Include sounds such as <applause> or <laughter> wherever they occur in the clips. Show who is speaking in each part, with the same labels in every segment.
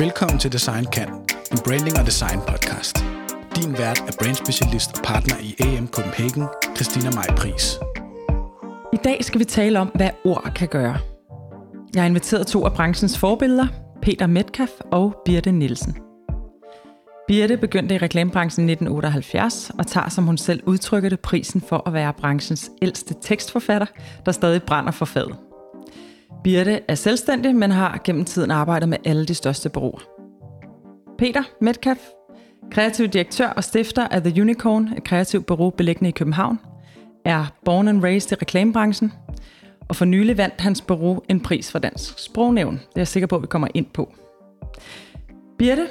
Speaker 1: Velkommen til Design Kan, en branding og design podcast. Din vært er brandspecialist og partner i AM Copenhagen, Christina Maj Pris.
Speaker 2: I dag skal vi tale om, hvad ord kan gøre. Jeg har inviteret to af branchens forbilleder, Peter Metcalf og Birte Nielsen. Birte begyndte i reklamebranchen i 1978 og tager, som hun selv udtrykker det, prisen for at være branchens ældste tekstforfatter, der stadig brænder for fadet. Birte er selvstændig, men har gennem tiden arbejdet med alle de største bureauer. Peter Metcalf, kreativ direktør og stifter af The Unicorn, et kreativt bureau beliggende i København, er born and raised i reklamebranchen, og for nylig vandt hans bureau en pris for Dansk Sprognævn. Det er jeg sikker på, at vi kommer ind på. Birte,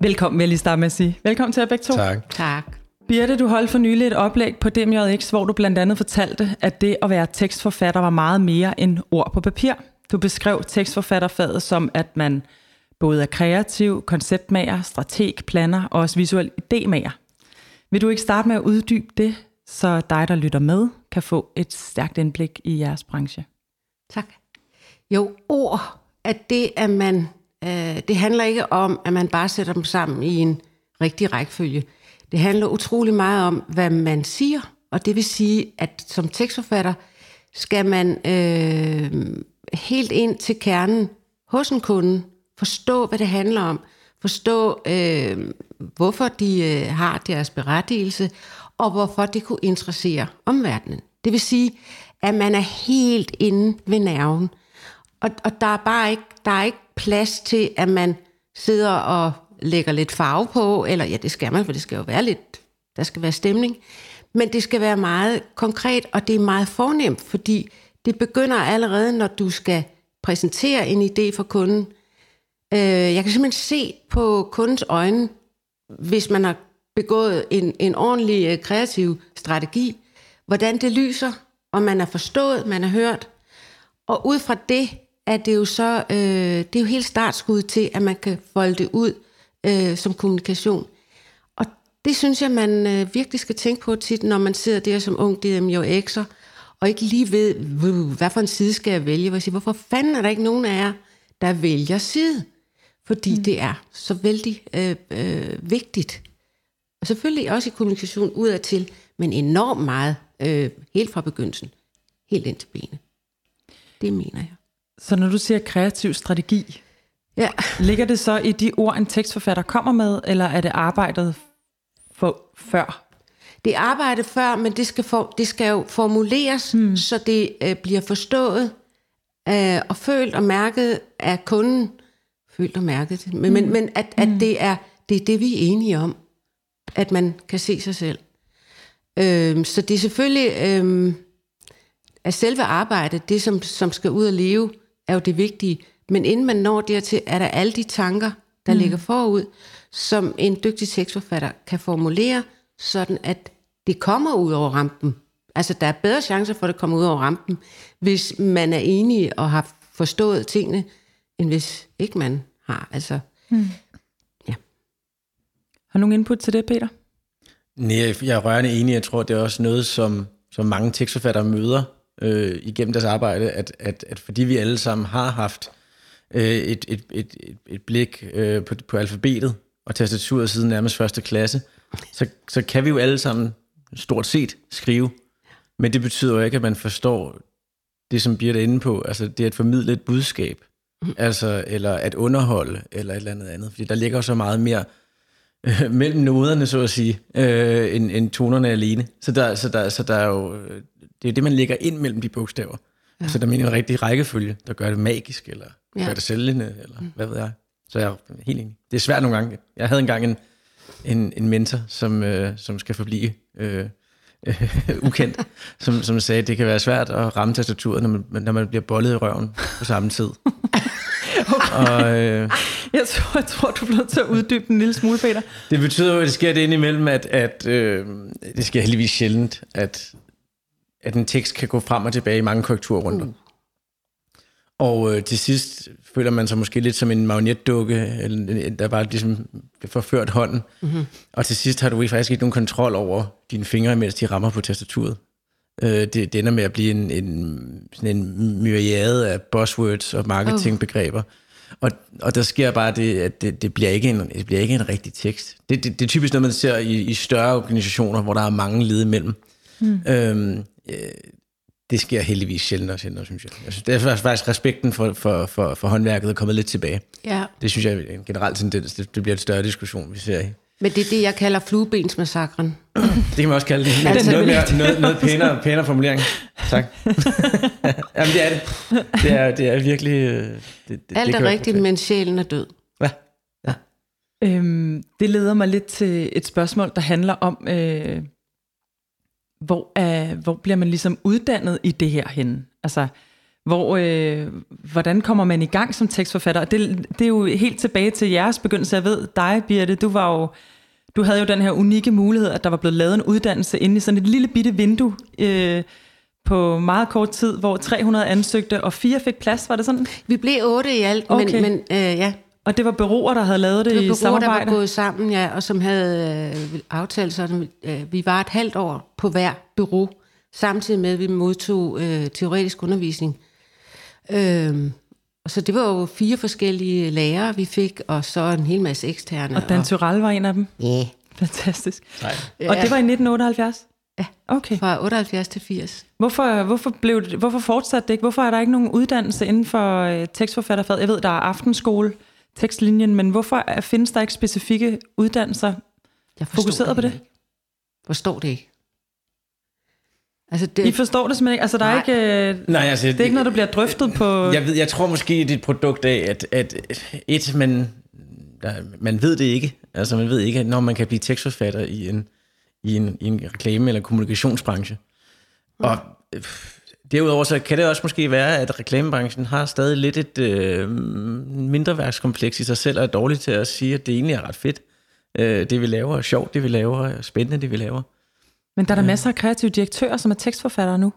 Speaker 2: velkommen vil jeg lige starte med at sige. Velkommen til jer begge to.
Speaker 1: Tak.
Speaker 3: Tak.
Speaker 2: Birte, du holdt for nylig et oplæg på DMJX, hvor du blandt andet fortalte, at det at være tekstforfatter var meget mere end ord på papir. Du beskrev tekstforfatterfaget som, at man både er kreativ, konceptmager, strateg, planner og også visuel idémager. Vil du ikke starte med at uddybe det, så dig, der lytter med, kan få et stærkt indblik i jeres branche?
Speaker 3: Tak. Jo, ord, at det, at man, øh, det handler ikke om, at man bare sætter dem sammen i en rigtig rækkefølge. Det handler utrolig meget om, hvad man siger, og det vil sige, at som tekstforfatter skal man øh, helt ind til kernen hos en kunde, forstå, hvad det handler om, forstå, øh, hvorfor de øh, har deres berettigelse, og hvorfor det kunne interessere omverdenen. Det vil sige, at man er helt inde ved nerven. Og, og der er bare ikke, der er ikke plads til, at man sidder og lægger lidt farve på, eller ja, det skal man, for det skal jo være lidt, der skal være stemning. Men det skal være meget konkret, og det er meget fornemt, fordi det begynder allerede, når du skal præsentere en idé for kunden. Øh, jeg kan simpelthen se på kundens øjne, hvis man har begået en, en ordentlig øh, kreativ strategi, hvordan det lyser, og man er forstået, man er hørt. Og ud fra det er det jo så, øh, det er jo helt startskud til, at man kan folde det ud øh, som kommunikation. Og det synes jeg, man øh, virkelig skal tænke på tit, når man sidder der som ung DMJX'er, og ikke lige ved, hvad for en side skal jeg vælge. Jeg siger, hvorfor fanden er der ikke nogen af jer, der vælger side? Fordi mm. det er så vældig øh, øh, vigtigt. Og selvfølgelig også i kommunikation udadtil, men enormt meget øh, helt fra begyndelsen, helt ind til benet. Det mener jeg.
Speaker 2: Så når du siger kreativ strategi,
Speaker 3: Ja.
Speaker 2: ligger det så i de ord, en tekstforfatter kommer med, eller er det arbejdet for, før?
Speaker 3: Det er arbejde før, men det skal, for, det skal jo formuleres, hmm. så det øh, bliver forstået øh, og følt og mærket af kunden. Følt og mærket, men, hmm. men, men at, at det, er, det er det, vi er enige om. At man kan se sig selv. Øh, så det er selvfølgelig... Øh, at selve arbejdet, det som, som skal ud og leve, er jo det vigtige. Men inden man når dertil, er der alle de tanker, der mm. ligger forud, som en dygtig tekstforfatter kan formulere, sådan at det kommer ud over rampen. Altså, der er bedre chancer for, at det kommer ud over rampen, hvis man er enig og har forstået tingene, end hvis ikke man har. Altså, mm. ja.
Speaker 2: Har du nogen input til det, Peter?
Speaker 4: Nej, jeg er rørende enig. Jeg tror, det er også noget, som, som mange tekstforfattere møder øh, igennem deres arbejde, at, at, at fordi vi alle sammen har haft øh, et, et, et, et, blik øh, på, på alfabetet og tastaturet siden nærmest første klasse, så, så kan vi jo alle sammen stort set skrive. Men det betyder jo ikke, at man forstår det, som bliver inde på, altså det at formidle et budskab, altså, eller at underholde, eller et eller andet andet. Fordi der ligger så meget mere øh, mellem noderne, så at sige, øh, end, end tonerne alene. Så der, så, der, så der er jo, det er det, man lægger ind mellem de bogstaver. Ja. Så der mener en rigtig rækkefølge, der gør det magisk, eller ja. gør det sælgende, eller mm. hvad ved jeg. Så jeg er helt enig. Det er svært nogle gange. Jeg havde engang en, en, en mentor, som, øh, som skal forblive øh, øh, <laughs> ukendt, som, som sagde, at det kan være svært at ramme tastaturet, når man, når man bliver bollet i røven på samme tid. <laughs>
Speaker 2: og, øh, jeg, tror, jeg tror, du bliver til at uddybe en lille smule, Peter.
Speaker 4: Det betyder jo, at det sker det indimellem, at, at øh, det sker heldigvis sjældent, at, at en tekst kan gå frem og tilbage i mange korrekturrunder. Uh. Og øh, til sidst føler man sig måske lidt som en magnetdukke, eller, der bare ligesom forført hånden. Mm-hmm. Og til sidst har du faktisk ikke nogen kontrol over dine fingre, mens de rammer på tastaturet. Øh, det, det ender med at blive en, en, sådan en myriade af buzzwords og marketingbegreber. Og, og der sker bare det, at det, det, bliver, ikke en, det bliver ikke en rigtig tekst. Det, det, det er typisk noget, man ser i, i større organisationer, hvor der er mange led imellem. Mm. Øhm, øh, det sker heldigvis sjældent og sjældent, synes jeg. jeg synes, det er faktisk respekten for, for, for, for håndværket er kommet lidt tilbage.
Speaker 3: Ja.
Speaker 4: Det synes jeg er en generel tendens. Det, det bliver en større diskussion, vi ser i.
Speaker 3: Men det er det, jeg kalder fluebensmassakren. <clears throat>
Speaker 4: Det kan man også kalde det. Men
Speaker 3: Altså,
Speaker 4: noget, mere, noget, noget pænere, pænere formulering. Tak. <laughs> Jamen, det er det. Det er, det er virkelig... øh, Det, det,
Speaker 3: Alt
Speaker 4: det
Speaker 3: er rigtigt, men sjælen er død.
Speaker 4: Ja. ja.
Speaker 2: Øhm, det leder mig lidt til et spørgsmål, der handler om, øh, hvor, er, hvor bliver man ligesom uddannet i det her henne? Altså, hvor, øh, hvordan kommer man i gang som tekstforfatter? Og det, det er jo helt tilbage til jeres begyndelse. Jeg ved dig, Birte, du var jo du havde jo den her unikke mulighed, at der var blevet lavet en uddannelse inde i sådan et lille bitte vindue øh, på meget kort tid, hvor 300 ansøgte, og fire fik plads, var det sådan?
Speaker 3: Vi blev otte i alt,
Speaker 2: Okay.
Speaker 3: men, men øh, ja,
Speaker 2: Og det var bureauer, der havde lavet det,
Speaker 3: det
Speaker 2: i
Speaker 3: var bureauer, der var
Speaker 2: samarbejde?
Speaker 3: gået sammen, ja, og som havde øh, aftalt sådan, øh, vi var et halvt år på hver bureau, samtidig med, at vi modtog øh, teoretisk undervisning. Øh, så det var jo fire forskellige lærere, vi fik, og så en hel masse eksterne.
Speaker 2: Og Dan Tyrell var en af dem?
Speaker 3: Ja,
Speaker 2: Fantastisk.
Speaker 4: Nej.
Speaker 2: Og det var i 1978?
Speaker 3: Ja.
Speaker 2: Okay.
Speaker 3: fra 78 til 80.
Speaker 2: Hvorfor, hvorfor, blev det, hvorfor fortsatte det ikke? Hvorfor er der ikke nogen uddannelse inden for øh, tekstforfatterfaget? Jeg ved, der er aftenskole, tekstlinjen, men hvorfor er, findes der ikke specifikke uddannelser
Speaker 3: Jeg
Speaker 2: fokuseret på det?
Speaker 3: ikke. Forstår det ikke. Altså det,
Speaker 2: I forstår det simpelthen ikke? Altså, der er
Speaker 3: Nej.
Speaker 2: ikke, øh,
Speaker 4: Nej, altså,
Speaker 2: det er ikke noget, der bliver drøftet på...
Speaker 4: Jeg, ved, jeg tror måske, det er et produkt af, at, at et, man, der, man ved det ikke. Altså, man ved ikke, at når man kan blive tekstforfatter i en, i en, i en reklame- eller kommunikationsbranche. Og øh, derudover så kan det også måske være, at reklamebranchen har stadig lidt et øh, mindreværkskompleks i sig selv, og er dårlig til at sige, at det egentlig er ret fedt. Øh, det vi laver er sjovt, det vi laver er spændende, det vi laver.
Speaker 2: Men der er der masser af kreative direktører, som er tekstforfattere nu.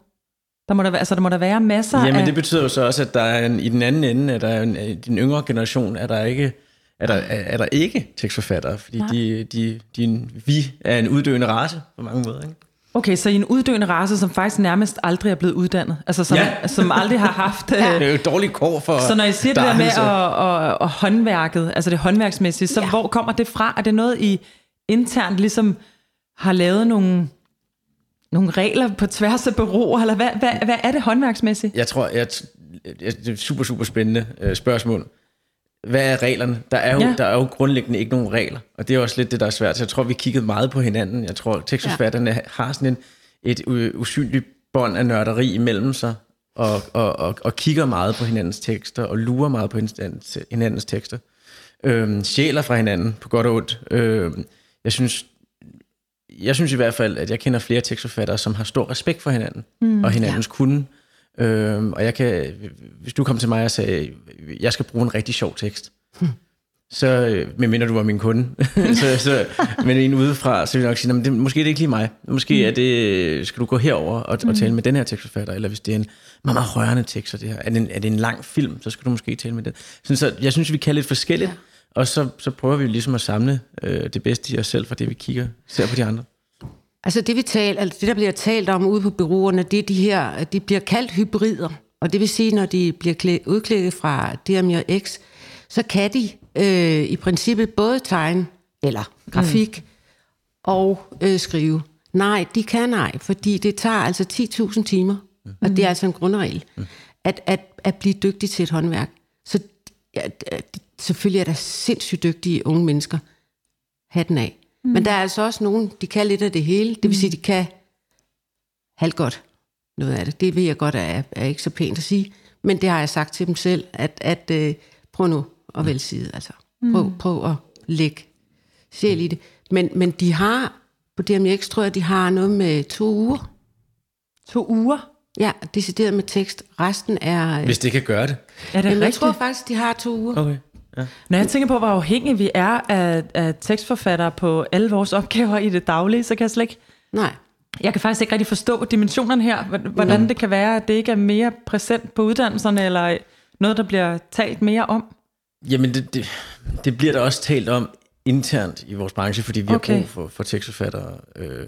Speaker 2: Der må der, være- altså, der må der være masser
Speaker 4: Jamen
Speaker 2: af...
Speaker 4: det betyder jo så også, at der er en, i den anden ende, at der er en, i den yngre generation, er der ikke er der, er, er der ikke tekstforfattere, fordi
Speaker 2: Nej.
Speaker 4: de, de, de, vi er en uddøende race på mange måder. Ikke?
Speaker 2: Okay, så I en uddøende race, som faktisk nærmest aldrig er blevet uddannet. Altså, som,
Speaker 4: Ja.
Speaker 2: som aldrig har haft... <laughs>
Speaker 4: Det
Speaker 2: øh,
Speaker 4: er jo et dårligt kår for
Speaker 2: Så når I siger det der med at, at, at håndværket, altså det håndværksmæssige, så ja. hvor kommer det fra? Er det noget, I internt ligesom har lavet nogle, nogle regler på tværs af bureauer, eller hvad, hvad, hvad er det håndværksmæssigt?
Speaker 4: Jeg tror, jeg, jeg, det er et super, super spændende øh, spørgsmål. Hvad er reglerne? Der er, jo,
Speaker 2: Ja.
Speaker 4: der er jo grundlæggende ikke nogen regler, og det er også lidt det, der er svært. Så jeg tror, vi kiggede meget på hinanden. Jeg tror, tekstforfatterne ja. har sådan en, et usynligt bånd af nørderi imellem sig, og, og, og, og kigger meget på hinandens tekster, og lurer meget på hinandens, hinandens tekster. Øhm, sjæler fra hinanden, på godt og ondt. Øhm, jeg synes, jeg synes i hvert fald, at jeg kender flere tekstforfattere, som har stor respekt for hinanden, mm, og hinandens ja. kunde. Øhm, og jeg kan, hvis du kom til mig og sagde, jeg skal bruge en rigtig sjov tekst, <laughs> så, øh, medmindre du var min kunde, <laughs> så, så, men en udefra, så vil jeg nok sige, "Nå, men det, måske er det ikke lige mig. Måske er det, skal du gå herover og, og tale med den her tekstforfatter, eller hvis det er en meget, meget rørende tekst, og det her, er, det en, er det en lang film, så skal du måske tale med den. Sådan, så jeg synes, vi kan lidt forskelligt, ja. og så, så prøver vi ligesom at samle øh, det bedste i os selv, fra det vi kigger, ser på de andre.
Speaker 3: Altså det, vi tal, altså det, der bliver talt om ude på byråerne, det er de her, de bliver kaldt hybrider. Og det vil sige, når de bliver klæ- udklækket fra Dermir X, så kan de øh, i princippet både tegne eller grafik mm. og øh, skrive. Nej, de kan nej, fordi det tager altså 10.000 timer, mm. og det er altså en grundregel, mm. at, at, at blive dygtig til et håndværk. Så ja, selvfølgelig er der sindssygt dygtige unge mennesker. Hatten af. Mm. Men der er altså også nogen, de kan lidt af det hele. Det vil sige, de kan halvt godt noget af det. Det ved jeg godt er, er ikke så pænt at sige. Men det har jeg sagt til dem selv, at, at øh, prøv nu at vælge side. Altså. Prøv, prøv at lægge sjæl i det. Men, men de har, på DMX tror jeg, de har noget med to uger.
Speaker 2: To uger?
Speaker 3: Ja, decideret med tekst. Resten er... Øh,
Speaker 4: Hvis det kan gøre det.
Speaker 2: Er det
Speaker 3: jamen, jeg tror faktisk, de har to uger.
Speaker 4: Okay. Ja.
Speaker 2: Når jeg tænker på, hvor afhængige vi er af, af tekstforfattere på alle vores opgaver i det daglige, så kan jeg slet ikke...
Speaker 3: Nej.
Speaker 2: Jeg kan faktisk ikke rigtig forstå dimensionerne her, hvordan mm. det kan være, at det ikke er mere præsent på uddannelserne, eller noget, der bliver talt mere om.
Speaker 4: Jamen, det, det, det bliver der også talt om internt i vores branche, fordi vi okay. Har brug for, for tekstforfattere. Øh,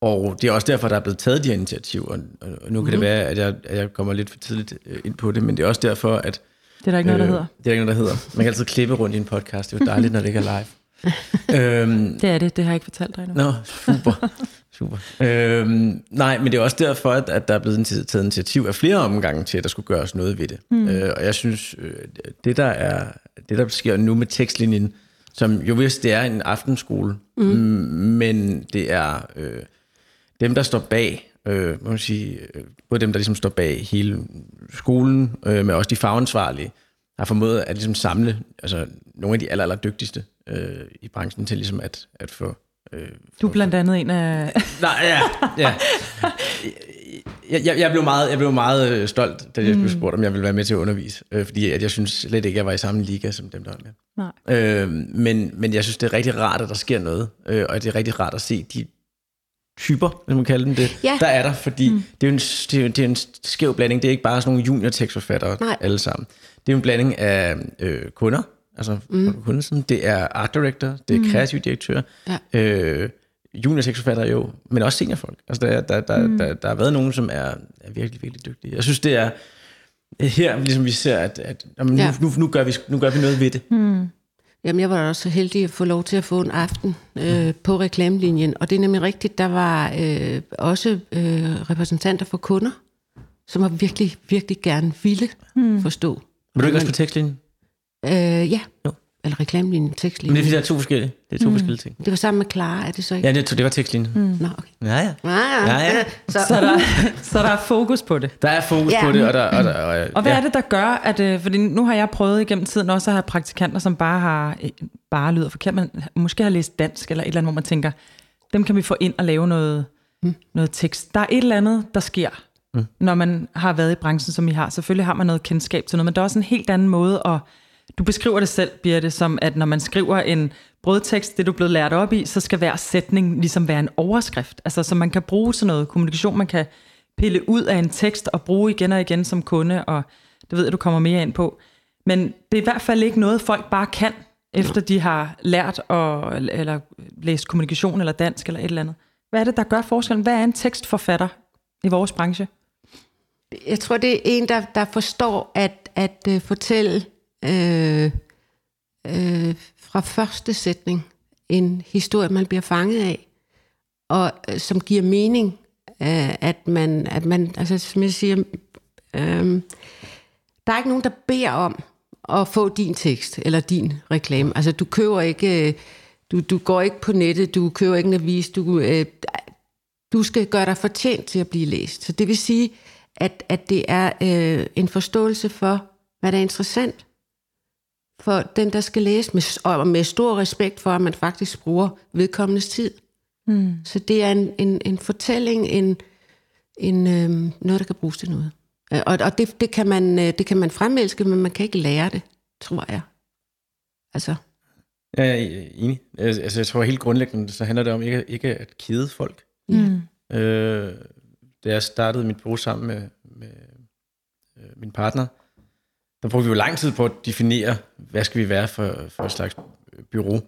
Speaker 4: og det er også derfor, der er blevet taget de her initiativer. Og, og nu kan mm. det være, at jeg, at jeg kommer lidt for tidligt øh, ind på det, men det er også derfor, at
Speaker 2: Det er der ikke noget, der hedder.
Speaker 4: Det er der ikke noget, der hedder. Man kan altid klippe rundt i en podcast. Det er jo dejligt, når det ikke er live. <laughs> øhm,
Speaker 2: Det er det, det har jeg ikke fortalt dig endnu.
Speaker 4: Nå, super. super. Øhm, nej, men det er også derfor, at, at der er blevet taget initiativ af flere omgange til, at der skulle gøres noget ved det. Mm. Øh, og jeg synes, øh, det der, er, det der sker nu med tekstlinjen, som jo vist det er en aftenskole, mm. men det er øh, dem, der står bag, øh, må man sige, øh, både dem, der ligesom står bag hele skolen, øh, men også de fagansvarlige, har formået at ligesom samle altså, nogle af de aller, aller dygtigste øh, i branchen til ligesom at, at få... Øh,
Speaker 2: Du er blandt andet en af...
Speaker 4: Nej, ja, ja. Jeg, jeg, jeg, blev meget, jeg blev meget øh, stolt, da jeg blev spurgt, om jeg ville være med til at undervise. Øh, fordi at jeg synes slet ikke, at jeg var i samme liga som dem, der var med.
Speaker 2: Nej.
Speaker 4: Øh, men, men jeg synes, det er rigtig rart, at der sker noget. Øh, og det er rigtig rart at se de typer, hvis man kalder dem det,
Speaker 3: Ja.
Speaker 4: der er der. Fordi mm. det, er en, det, er det er en skæv blanding. Det er ikke bare sådan nogle junior tekstforfattere
Speaker 3: Nej.
Speaker 4: alle sammen. Det er en blanding af øh, kunder, altså mm. kundelsen. Det er art director, det er mm. kreativ direktør,
Speaker 3: Ja.
Speaker 4: øh, junior tekstforfattere jo, men også seniorfolk. Altså der, der, der, mm. der, der har været nogen, som er, er virkelig, virkelig dygtige. Jeg synes, det er her, ligesom vi ser, at, at jamen, nu,
Speaker 3: Ja.
Speaker 4: nu, nu, gør vi, nu gør vi noget ved det. Mm.
Speaker 3: Jamen, jeg var også så heldig at få lov til at få en aften øh, på reklamelinjen. Og det er nemlig rigtigt, der var øh, også øh, repræsentanter for kunder, som har virkelig, virkelig gerne ville hmm. forstå.
Speaker 4: Vil du ikke også på tekstlinjen?
Speaker 3: Øh, ja,
Speaker 4: Jo.
Speaker 3: Eller reklamelinjen,
Speaker 4: Men det er
Speaker 3: tekstlinjen.
Speaker 4: der er to forskellige, det er to mm. forskellige ting.
Speaker 3: Det var sammen med Clara, er det så ikke?
Speaker 4: Ja, det, det var tekstlinjen. Mm.
Speaker 3: Nå, okay.
Speaker 4: Ja, ja.
Speaker 3: Ah,
Speaker 4: Ja, ja. <laughs>
Speaker 3: Så,
Speaker 2: Så der, så der er fokus på det.
Speaker 4: Der er fokus
Speaker 3: Ja.
Speaker 4: på det, og der... Og, der, og,
Speaker 2: Og hvad
Speaker 4: ja.
Speaker 2: er det, der gør, at... øh, Fordi nu har jeg prøvet igennem tiden også at have praktikanter, som bare har... øh, Bare lyder forkert, men måske har læst dansk eller et eller andet, hvor man tænker, dem kan vi få ind og lave noget, mm. noget tekst. Der er et eller andet, der sker, mm. når man har været i branchen, som I har. Selvfølgelig har man noget kendskab til noget, men der er også en helt anden måde at... Du beskriver det selv, Birte, som at når man skriver en brødtekst, det du er blevet lært op i, så skal hver sætning ligesom være en overskrift. Altså, så man kan bruge sådan noget kommunikation, man kan pille ud af en tekst og bruge igen og igen som kunde, og det ved jeg, du kommer mere ind på. Men det er i hvert fald ikke noget, folk bare kan, efter de har lært at, eller læst kommunikation eller dansk eller et eller andet. Hvad er det, der gør forskellen? Hvad er en tekstforfatter i vores branche?
Speaker 3: Jeg tror, det er en, der, der forstår at, at uh, fortælle øh, øh, fra første sætning en historie, man bliver fanget af, og øh, som giver mening, øh, at man, at man, altså som jeg siger, øh, der er ikke nogen, der beder om at få din tekst eller din reklame. Altså du køber ikke, øh, du, du går ikke på nettet, du køber ikke en avis, du, øh, du skal gøre dig fortjent til at blive læst. Så det vil sige, at, at det er øh, en forståelse for, hvad der er interessant for den, der skal læse, med, og med stor respekt for, at man faktisk bruger vedkommendes tid. Mm. Så det er en, en, en fortælling, en, en, øh, noget, der kan bruges til noget. Øh, Og, og det, det, kan man, øh, det kan man fremelske, men man kan ikke lære det, tror jeg. Altså,
Speaker 4: Ja, jeg er enig. Altså, jeg tror helt grundlæggende, så handler det om ikke, ikke at kede folk.
Speaker 2: Mm.
Speaker 4: Øh, da jeg startede mit bureau sammen med, med øh, min partner, der brugte vi jo lang tid på at definere, hvad skal vi være for, for et slags bureau.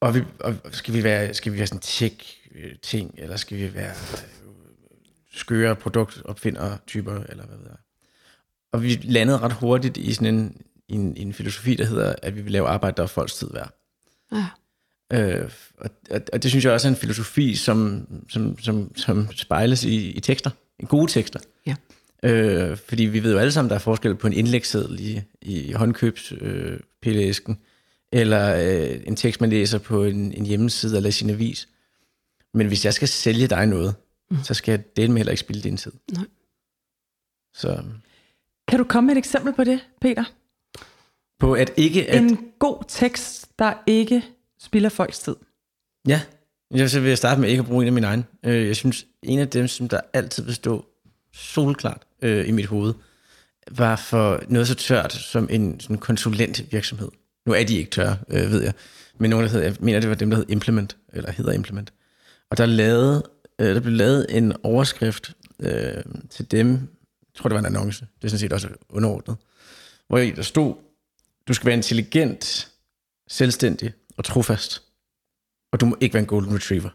Speaker 4: Og, vi, og skal vi være, skal vi være sådan tech-ting, eller skal vi være øh, skøre produktopfinder typer, eller hvad ved jeg. Og vi landede ret hurtigt i sådan en, en, en filosofi, der hedder, at vi vil lave arbejde, der er folks tid værd.
Speaker 3: ja.
Speaker 4: Øh, og, og, og det synes jeg også er en filosofi, som, som, som, som spejles i, i tekster, i gode tekster. Øh, fordi vi ved jo alle sammen, der er forskel på en indlægsseddel i, i håndkøbs øh, eller øh, en tekst, man læser på en, en hjemmeside eller sin avis. Men hvis jeg skal sælge dig noget, mm. så skal jeg dele med heller ikke spille din tid.
Speaker 3: Nej.
Speaker 4: Så
Speaker 2: Kan du komme med et eksempel på det, Peter?
Speaker 4: på at ikke at...
Speaker 2: En god tekst, der ikke spilder folks tid.
Speaker 4: Ja, jeg så vil jeg starte med ikke at bruge en af mine egne. Øh, Jeg synes, en af dem, som der altid vil stå solklart øh, i mit hoved, var for noget så tørt som en sådan konsulentvirksomhed. Nu er de ikke tørre, øh, ved jeg. Men nogen, der hedder, jeg mener, det var dem, der hed Implement, eller hedder Implement. Og der, lavede, øh, der blev lavet en overskrift øh, til dem, jeg tror, det var en annonce, det er sådan set også underordnet, hvor der stod, du skal være intelligent, selvstændig og trofast og du må ikke være en golden retriever.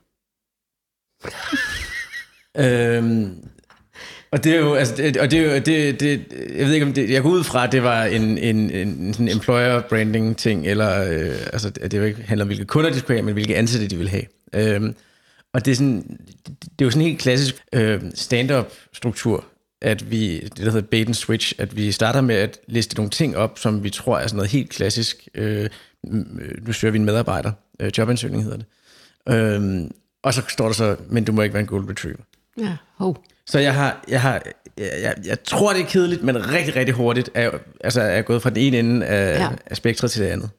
Speaker 4: <laughs> øhm, og det er jo, altså, det, og det er jo, det, det, jeg ved ikke om det, jeg går ud fra, at det var en, en, en sådan employer branding ting, eller, øh, altså, at det jo ikke handler om, hvilke kunder de skulle have, men hvilke ansatte de vil have. Øhm, og det er, sådan, det, det er jo sådan en helt klassisk øh, stand-up struktur, at vi, det der hedder bait and switch, at vi starter med at liste nogle ting op, som vi tror er sådan noget helt klassisk. Øh, nu søger vi en medarbejder. Øh, jobansøgning hedder det. Øh, og så står der så, men du må ikke være en golden retriever.
Speaker 3: Ja, hov.
Speaker 4: Så jeg har, jeg har, jeg, jeg, jeg tror det er kedeligt, men rigtig, rigtig hurtigt er, altså er gået fra den ene ende af,
Speaker 3: Ja.
Speaker 4: af spektret til det andet.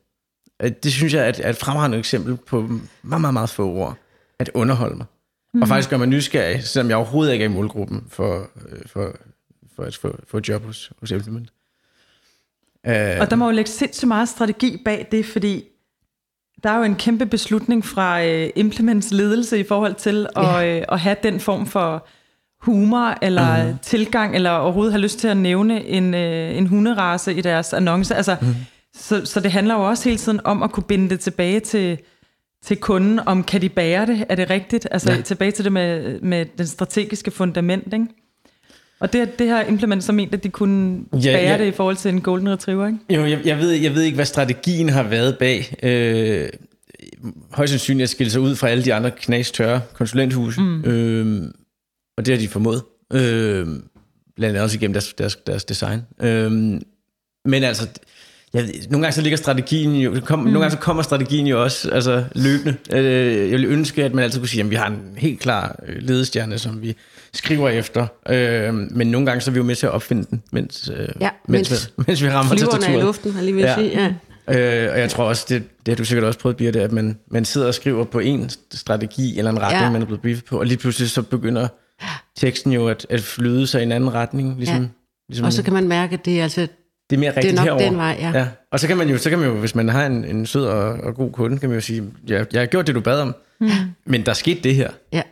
Speaker 4: Øh, Det synes jeg er et, er et fremragende eksempel på meget, meget, meget få ord. At underholde mig. Mm. Og faktisk gør mig nysgerrig, selvom jeg overhovedet ikke er i målgruppen for, øh, for, for at få, få et job hos, hos Implement. Uh,
Speaker 2: Og der må jo lægge sindssygt meget strategi bag det, fordi der er jo en kæmpe beslutning fra øh, Implements ledelse i forhold til at, øh, at have den form for humor eller mm. tilgang, eller overhovedet have lyst til at nævne en, øh, en hunderace i deres annonce. Altså, mm. så, så det handler jo også hele tiden om at kunne binde det tilbage til, til kunden, om kan de bære det, er det rigtigt? Altså ja. tilbage til det med, med den strategiske fundament, ikke? Og det, det her implement som en, at de kunne
Speaker 4: ja,
Speaker 2: bære
Speaker 4: ja.
Speaker 2: det i forhold til en golden retriever, ikke?
Speaker 4: Jo, jeg, jeg, ved, jeg ved ikke, hvad strategien har været bag. Øh, højst sandsynligt at skille sig ud fra alle de andre knastørre konsulenthuse. Mm. Øh, og det har de formået. Øh, blandt andet også igennem deres, deres, deres design. Øh, men altså, ved- nogle gange så ligger strategien jo, kom, mm. nogle gange så kommer strategien jo også altså, løbende. Øh, jeg ville ønske, at man altid kunne sige, at vi har en helt klar øh, ledestjerne, som vi skriver efter. Øh, men nogle gange så er vi jo med til at opfinde den, mens, øh,
Speaker 3: Ja,
Speaker 4: mens,
Speaker 3: mens
Speaker 4: vi, <laughs> mens vi rammer
Speaker 3: er i
Speaker 4: tastaturet.
Speaker 3: luften, har lige ved at
Speaker 4: Ja.
Speaker 3: sige. Ja.
Speaker 4: Øh, og jeg tror også, det, det har du sikkert også prøvet, Birte, at man, man sidder og skriver på en strategi eller en retning, ja.
Speaker 3: Ja.
Speaker 4: man er blevet briefet på, og lige pludselig så begynder teksten jo at, at flyde sig i en anden retning. Ligesom,
Speaker 3: Ja.
Speaker 4: ligesom,
Speaker 3: Og så kan man mærke, at det er altså...
Speaker 4: det er mere rigtigt
Speaker 3: nok
Speaker 4: herover.
Speaker 3: den vej, ja.
Speaker 4: ja. Og så kan man jo, så kan man jo hvis man har en, en sød og, og god kunde, kan man jo sige, ja, jeg har gjort det, du bad om, mm. men der skete det her.
Speaker 3: Ja,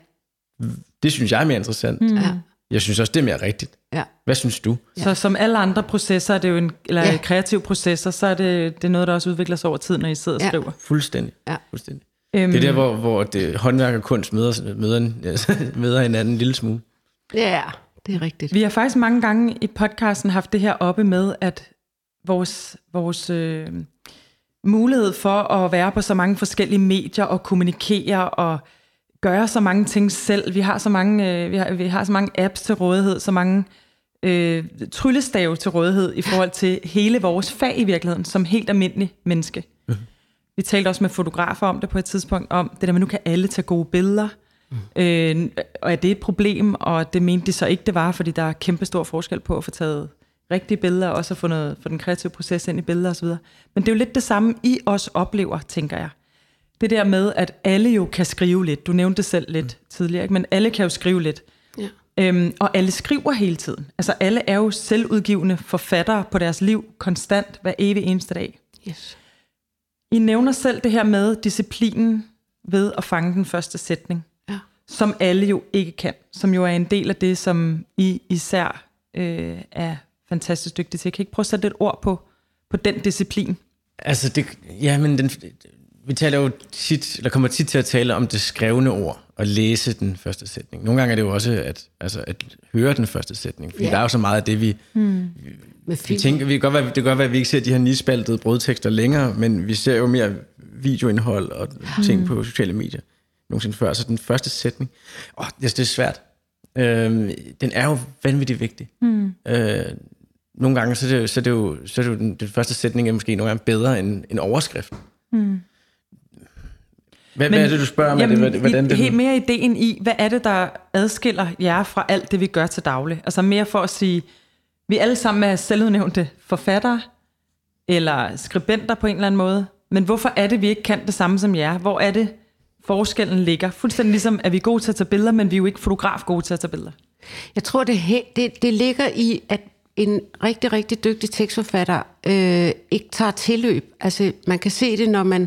Speaker 4: Det synes jeg er mere interessant. Mm.
Speaker 3: ja,
Speaker 4: Jeg synes også, det er mere rigtigt.
Speaker 3: ja.
Speaker 4: Hvad synes du?
Speaker 2: Så som alle andre processer, er det jo en, eller
Speaker 3: ja.
Speaker 2: kreative processer, så er det, det er noget, der også udvikler sig over tid, når I sidder og
Speaker 3: Ja.
Speaker 2: skriver.
Speaker 4: Fuldstændig.
Speaker 3: Ja.
Speaker 4: Fuldstændig.
Speaker 2: Øhm,
Speaker 4: Det er der, hvor, hvor det, håndværk og kunst møder, møder, en- <laughs> møder hinanden en lille smule.
Speaker 3: Ja, det er rigtigt.
Speaker 2: Vi har faktisk mange gange i podcasten haft det her oppe med, at vores, vores øh, mulighed for at være på så mange forskellige medier og kommunikere og gøre så mange ting selv. Vi har så mange, øh, vi har, vi har så mange apps til rådighed, så mange øh, tryllestave til rådighed i forhold til hele vores fag i virkeligheden, som helt almindelig menneske. Vi talte også med fotografer om det på et tidspunkt, om det der med, nu kan alle tage gode billeder. Mm. Øh, og er det et problem? Og det mente de så ikke, det var, fordi der er kæmpe stor forskel på at få taget rigtige billeder, og også at få, noget, få den kreative proces ind i billeder osv. Men det er jo lidt det samme, I også oplever, tænker jeg. Det der med, at alle jo kan skrive lidt. Du nævnte det selv lidt mm. tidligere, ikke? men alle kan jo skrive lidt.
Speaker 3: Ja.
Speaker 2: Øhm, og alle skriver hele tiden. Altså alle er jo selvudgivende forfattere på deres liv, konstant, hver evig eneste dag.
Speaker 3: Yes.
Speaker 2: I nævner selv det her med disciplinen ved at fange den første sætning,
Speaker 3: Ja.
Speaker 2: som alle jo ikke kan, som jo er en del af det, som I især øh, er fantastisk dygtige til. Kan I ikke prøve at sætte lidt ord på, på den disciplin?
Speaker 4: Altså, det, ja, men den, vi taler jo tit, eller kommer tit til at tale om det skrevne ord, og læse den første sætning. Nogle gange er det jo også at, altså, at høre den første sætning, fordi
Speaker 3: Ja.
Speaker 4: der er jo så meget af det, vi,
Speaker 3: Med
Speaker 4: vi
Speaker 3: film.
Speaker 4: tænker, vi kan godt være, det kan godt være, at vi ikke ser de her nispaltede brødtekster længere, men vi ser jo mere videoindhold og ting på sociale medier nogensinde før. Så den første sætning, åh, det, det er svært. Øhm, den er jo vanvittigt vigtig. Mm. Øh, nogle gange, så er det, jo- så er det jo, så er det jo den, den første sætning er måske nogle gange bedre end en overskrift. Mm. Hvad, hvad er det, du spørger om? Er det, hvordan, det,
Speaker 2: helt mere ideen i, hvad er det, der adskiller jer fra alt det, vi gør til daglig? Altså mere for at sige, vi alle sammen er selvudnævnte forfattere, eller skribenter på en eller anden måde, men hvorfor er det, vi ikke kan det samme som jer? Hvor er det, forskellen ligger? Fuldstændig ligesom, at vi er gode til at tage billeder, men vi er jo ikke fotograf gode til at tage billeder.
Speaker 3: Jeg tror, det, det, det ligger i, at en rigtig, rigtig dygtig tekstforfatter øh, ikke tager tilløb. Altså, man kan se det, når man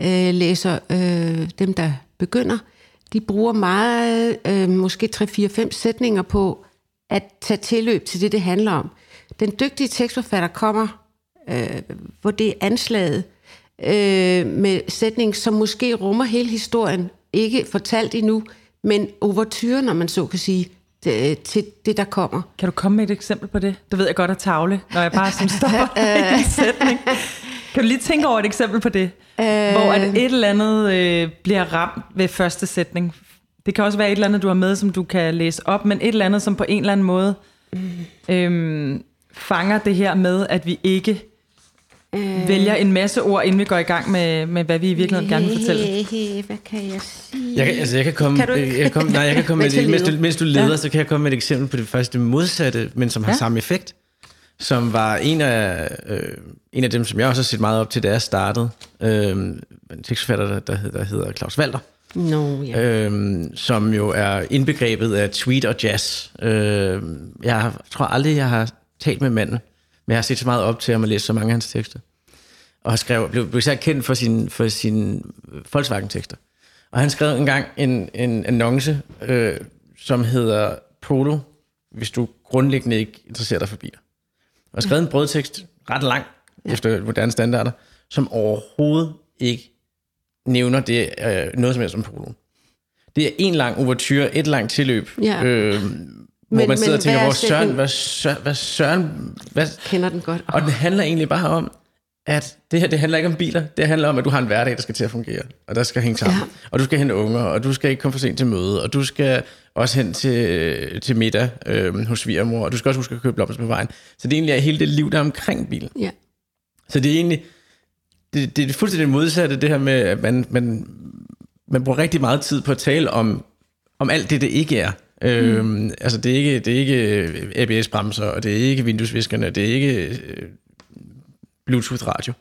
Speaker 3: øh, læser øh, dem, der begynder. De bruger meget, øh, måske 3-4-5 sætninger på at tage tilløb til det, det handler om. Den dygtige tekstforfatter kommer, øh, hvor det er anslaget, øh, med sætning, som måske rummer hele historien, ikke fortalt endnu, men overtyren, når man så kan sige, det, til det, der kommer.
Speaker 2: Kan du komme med et eksempel på det? Det ved jeg godt er tavle, når jeg bare sådan stopper <laughs> en sætning. Kan du lige tænke over et eksempel på det? Øh... Hvor at et eller andet øh, bliver ramt ved første sætning. Det kan også være et eller andet, du har med, som du kan læse op, men et eller andet, som på en eller anden måde øh, fanger det her med, at vi ikke øh... vælger en masse ord, inden vi går i gang med, med hvad vi i virkeligheden gerne vil fortælle.
Speaker 3: Hvad kan jeg sige?
Speaker 4: Jeg kan, altså, jeg kan komme,
Speaker 3: Kan du ikke?
Speaker 4: jeg kan komme, nej, jeg kan komme med, et, mens, du,
Speaker 3: leder.
Speaker 4: mens du leder, ja. så kan jeg komme med et eksempel på det første modsatte, men som har
Speaker 2: Ja.
Speaker 4: samme effekt. Som var en af, øh, en af dem, som jeg også har set meget op til, da jeg startede. Øh, en tekstforfatter, der, der, hedder, der hedder Claus Walter.
Speaker 3: Nå, ja.
Speaker 4: øh, som jo er indbegrebet af tweet og jazz. Øh, jeg tror aldrig, jeg har talt med manden, men jeg har set så meget op til ham og læst så mange af hans tekster. Og har skrevet, blev, blev især kendt for sine for sin Volkswagen-tekster. Og han skrev engang en, en annonce, øh, som hedder Polo, hvis du grundlæggende ikke interesserer dig for biler. Og skrevet en brødtekst, ret lang, efter moderne standarder, som overhovedet ikke nævner det øh, noget som helst om poloen. Det er en lang overture, et langt tilløb,
Speaker 3: Ja.
Speaker 4: øh, hvor
Speaker 3: Men-
Speaker 4: man sidder
Speaker 3: men
Speaker 4: og tænker,
Speaker 3: hvad er
Speaker 4: hvor søren, hvad, søren, hvad søren, hvad,
Speaker 3: kender den godt.
Speaker 4: og det handler egentlig bare om, at det her, det handler ikke om biler, det handler om, at du har en hverdag, der skal til at fungere, og der skal hænge sammen.
Speaker 3: Ja.
Speaker 4: Og du skal hente unger, og du skal ikke komme for sent til møde, og du skal også hen til, til middag øh, hos svigermor, og du skal også huske at købe blomster på vejen. Så det er egentlig hele det liv, der er omkring bilen.
Speaker 3: Ja.
Speaker 4: Så det er egentlig, det, det er fuldstændig modsatte, det her med, at man, man, man bruger rigtig meget tid på at tale om, om alt det, det ikke er. Øhm, altså det er ikke, det er ikke ABS-bremser, og det er ikke vinduesviskerne, det er ikke øh, Bluetooth-radio.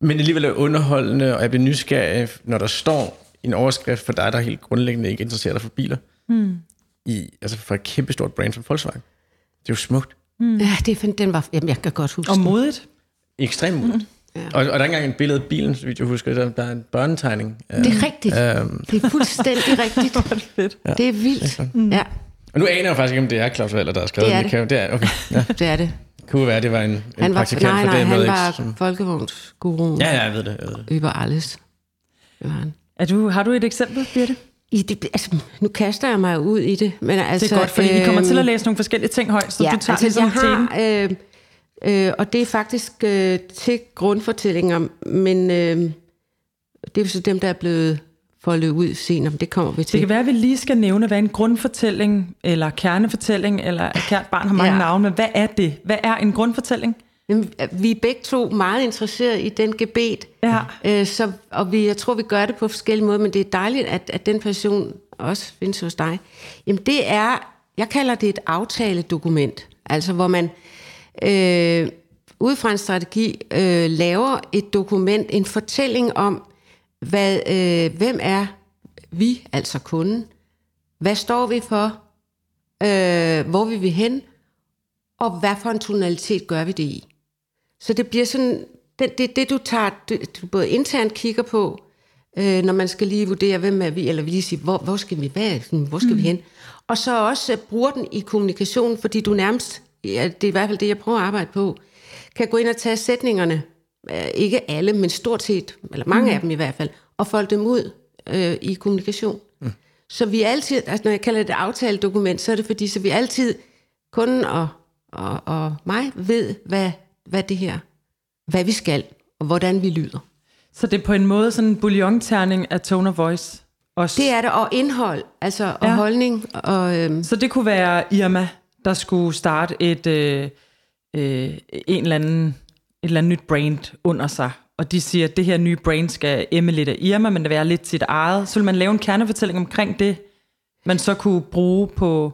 Speaker 4: Men alligevel er underholdende, og jeg bliver nysgerrig, når der står en overskrift for dig, der helt grundlæggende ikke interesserer dig for biler, mm. i, altså for et kæmpestort brand som Volkswagen. Det er jo smukt.
Speaker 3: Ja, det er, den var, jamen, jeg kan godt huske
Speaker 2: Og modigt.
Speaker 4: Ekstremt muligt.
Speaker 3: Ja.
Speaker 4: Og, og der er ikke engang et billede af bilen, så jeg husker. Der, der er en børnetegning.
Speaker 3: Det er rigtigt.
Speaker 4: Øhm,
Speaker 3: Det er fuldstændig <laughs> rigtigt.
Speaker 2: Hvor er det fedt.
Speaker 3: Det er vildt. Ja,
Speaker 4: og nu aner jeg faktisk ikke, om det er Claus Valler, der har skrevet
Speaker 3: Det er.
Speaker 4: Kan, det er, okay. <laughs> Ja.
Speaker 3: det er det.
Speaker 4: Kunne være, det var en, en
Speaker 3: Han var,
Speaker 4: praktikant
Speaker 3: nej,
Speaker 4: for
Speaker 3: nej, han var
Speaker 4: Som,
Speaker 3: folkevognsguruen.
Speaker 4: ja, ja, jeg ved det. Jeg ved det.
Speaker 3: Über alles. Det var han.
Speaker 2: Er du, har du et eksempel, Birte?
Speaker 3: I det, altså, nu kaster jeg mig ud i det. Men altså,
Speaker 2: Det er godt, fordi vi kommer
Speaker 3: øhm,
Speaker 2: til at læse nogle forskellige ting højt, så
Speaker 3: ja,
Speaker 2: du tager
Speaker 3: altså,
Speaker 2: ligesom
Speaker 3: jeg har, øh, øh, og det er faktisk øh, til grundfortællinger, men øh, det er jo så dem, der er blevet foldet ud senere, det kommer vi til.
Speaker 2: Det kan være, at vi lige skal nævne, hvad en grundfortælling, eller kernefortælling, eller at kært barn har mange
Speaker 3: Ja.
Speaker 2: navne, men hvad er det? Hvad er en grundfortælling?
Speaker 3: Jamen, Vi er begge to meget interesserede i den gebet,
Speaker 2: Ja.
Speaker 3: øh, så, og vi, jeg tror, vi gør det på forskellige måder, men det er dejligt, at, at den passion også findes hos dig. Jamen det er, jeg kalder det et aftaledokument, altså hvor man øh, ud fra en strategi øh, laver et dokument, en fortælling om, hvad, øh, hvem er vi, altså kunden, hvad står vi for, øh, hvor vil vi hen, og hvad for en tonalitet gør vi det i. Så det bliver sådan, det, det, det du tager, du, du både internt kigger på, øh, når man skal lige vurdere, hvem er vi, eller vi lige sige, hvor, hvor skal vi, sådan, hvor skal mm. vi hen? Og så også øh, bruger den i kommunikationen, fordi du nærmest, ja, det er i hvert fald det, jeg prøver at arbejde på, kan gå ind og tage sætningerne, ikke alle, men stort set, eller mange mm. af dem i hvert fald, og folde dem ud øh, i kommunikation. Mm. Så vi altid, altså når jeg kalder det et aftaledokument, så er det fordi, så vi altid, kunden og, og, og mig, ved, hvad, hvad det her, hvad vi skal, og hvordan vi lyder.
Speaker 2: Så det er på en måde sådan en bouillon-terning af tone of voice. Også.
Speaker 3: Det er det, og indhold, altså, og
Speaker 2: Ja.
Speaker 3: holdning, og øhm,
Speaker 2: Så det kunne være Irma, der skulle starte et, øh, øh, en eller anden, et eller andet nyt brand under sig. Og de siger, at det her nye brand skal emme lidt af Irma, men det være lidt sit eget. Så vil man lave en kernefortælling omkring det, man så kunne bruge på...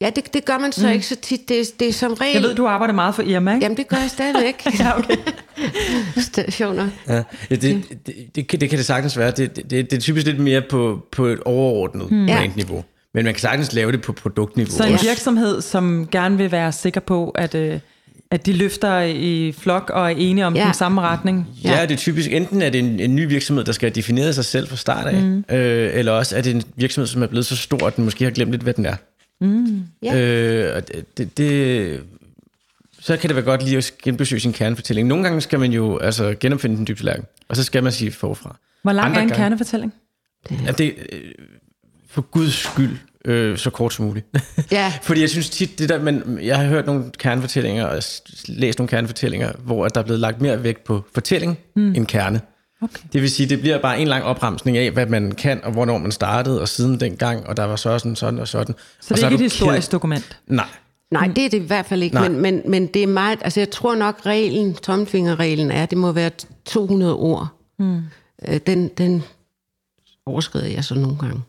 Speaker 3: ja, det, det gør man så mm. ikke så tit. Det, det er som regel...
Speaker 2: Jeg ved, du arbejder meget for Irma, ikke?
Speaker 3: Jamen, det gør jeg stadigvæk. <laughs>
Speaker 2: Ja, okay.
Speaker 3: Stationer.
Speaker 4: Ja, ja det, det, det, kan, det kan det sagtens være. Det, det, det er typisk lidt mere på, på et overordnet mm. brandniveau. Men man kan sagtens lave det på produktniveau.
Speaker 2: Så en
Speaker 4: også.
Speaker 2: virksomhed, som gerne vil være sikker på, at, øh, at de løfter i flok og er enige om
Speaker 3: Ja.
Speaker 2: den samme retning.
Speaker 4: Ja, det er typisk, enten er det en, en ny virksomhed, der skal have defineret sig selv fra start af, mm. øh, eller også er det en virksomhed, som er blevet så stor, at den måske har glemt lidt, hvad den er.
Speaker 3: Ja.
Speaker 4: Øh, og det, det, det, så kan det være godt lige at genbesøge sin kernefortælling. Nogle gange skal man jo altså, genopfinde den dybe tallerken, og så skal man sige forfra.
Speaker 2: Hvor lang
Speaker 4: Andre
Speaker 2: er en
Speaker 4: gange-
Speaker 2: kernefortælling?
Speaker 4: Ja, det, øh, for guds skyld, øh, så kort som muligt. <laughs>
Speaker 3: Ja.
Speaker 4: Fordi jeg synes tit, det der, men jeg har hørt nogle kernefortællinger og læst nogle kernefortællinger, hvor der er blevet lagt mere vægt på fortælling mm. end kerne.
Speaker 2: Okay.
Speaker 4: Det vil sige, det bliver bare en lang opremsning af, hvad man kan, og hvornår man startede, og siden dengang, og der var sådan, sådan og sådan.
Speaker 2: Så
Speaker 4: og
Speaker 2: det er
Speaker 4: er
Speaker 2: ikke
Speaker 4: du
Speaker 2: et historisk
Speaker 4: ked-
Speaker 2: dokument?
Speaker 4: Nej.
Speaker 3: Nej, det er det i hvert fald ikke,
Speaker 4: Nej.
Speaker 3: men, men, men det er meget, altså jeg tror nok reglen, tommelfingerreglen er, det må være 200 ord. Mm. Den, den overskrider jeg så nogle gange.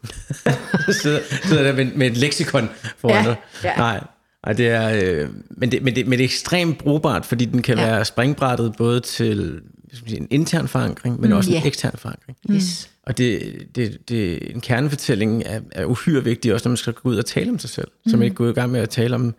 Speaker 3: <laughs>
Speaker 4: sidder, sidder der med, med et leksikon foran
Speaker 3: Ja,
Speaker 4: dig.
Speaker 3: ja.
Speaker 4: Nej. Nej, det er, øh, men, det, men, det, men det er ekstremt brugbart, fordi den kan
Speaker 3: Ja.
Speaker 4: være springbrættet både til sige, en intern forankring, men også en
Speaker 3: Ja.
Speaker 4: ekstern forankring.
Speaker 3: Yes.
Speaker 4: Og det, det, det, en kernefortælling er, er uhyre vigtig, også når man skal gå ud og tale om sig selv. Så man ikke går i gang med at tale om,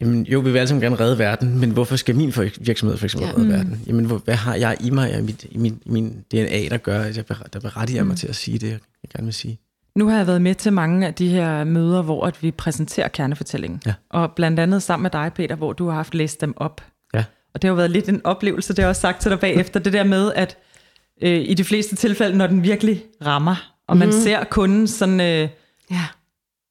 Speaker 4: jamen jo, vi vil alle sammen gerne redde verden, men hvorfor skal min for- virksomhed for eksempel
Speaker 3: Ja.
Speaker 4: redde verden? Jamen, hvor, hvad har jeg i mig, i, mit, i, min, min DNA, der gør, at jeg, der berettiger mig til at sige det, jeg gerne vil sige?
Speaker 2: Nu har jeg været med til mange af de her møder, hvor at vi præsenterer kernefortællingen.
Speaker 4: Ja.
Speaker 2: Og blandt andet sammen med dig, Peter, hvor du har haft læst dem op.
Speaker 4: Ja.
Speaker 2: Og det har jo været lidt en oplevelse, det har jeg også sagt til dig bagefter, det der med, at øh, i de fleste tilfælde, når den virkelig rammer, og man ser kunden sådan, øh,
Speaker 3: Ja.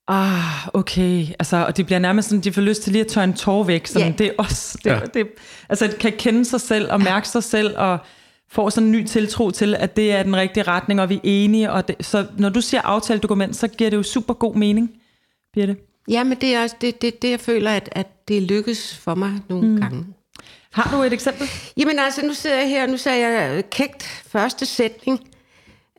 Speaker 2: Ah, okay, altså, og det bliver nærmest sådan, de får lyst til lige at tørre en tår væk, sådan,
Speaker 3: Ja.
Speaker 2: det er også, det,
Speaker 4: Ja.
Speaker 2: det, altså kan kende sig selv og mærke sig selv, og får sådan en ny tiltro til, at det er den rigtige retning, og vi er enige, og det, så når du siger aftaledokument, så giver det jo super god mening, Birte.
Speaker 3: Ja, men det er også det, det, det jeg føler, at, at det lykkes for mig nogle mm. gange.
Speaker 2: Har du et eksempel?
Speaker 3: Jamen altså, nu sidder jeg her, og nu sagde jeg kægt første sætning.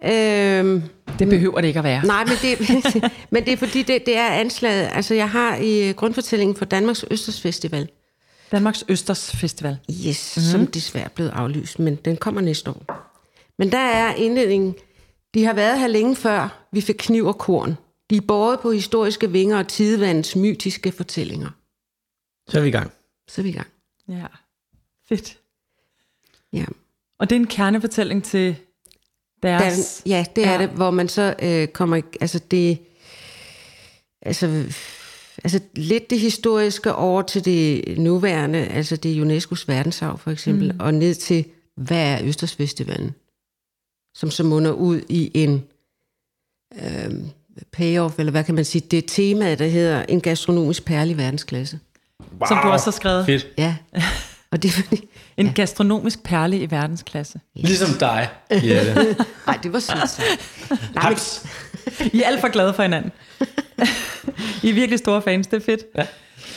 Speaker 3: Øhm,
Speaker 2: Det behøver det ikke at være.
Speaker 3: nej, men det, <laughs> men det er fordi, det, det er anslaget. Altså, jeg har i grundfortællingen for Danmarks Østers Festival,
Speaker 2: Danmarks Østers Festival.
Speaker 3: yes, mm-hmm. som desværre er blevet aflyst, men den kommer næste år. Men der er indledningen, de har været her længe før, vi fik kniv og korn. De er båret på historiske vinger og tidevandets mytiske fortællinger.
Speaker 4: Så er vi i gang.
Speaker 3: Så er vi i gang.
Speaker 2: Ja, fedt.
Speaker 3: Ja.
Speaker 2: Og det er en kernefortælling til deres...
Speaker 3: Den, ja, det er
Speaker 2: Ja.
Speaker 3: det, hvor man så øh, kommer... Altså, det... Altså, altså, lidt det historiske over til det nuværende, altså det er UNESCO's verdensarv for eksempel, mm. og ned til, hvad er Østersfestivalen? Som så munder ud i en øh, payoff, eller hvad kan man sige, det temaet, der hedder en gastronomisk perle i verdensklasse.
Speaker 4: Wow.
Speaker 2: Som du også har skrevet.
Speaker 4: Fedt.
Speaker 3: Ja, og det er fordi...
Speaker 2: En ja. gastronomisk perle i verdensklasse.
Speaker 4: Ligesom dig. Ja, <laughs>
Speaker 3: Nej, det var sødt. sagt.
Speaker 4: Haps.
Speaker 2: I er alt for glade for hinanden. <laughs> I er virkelig store fans, det er fedt. Ja.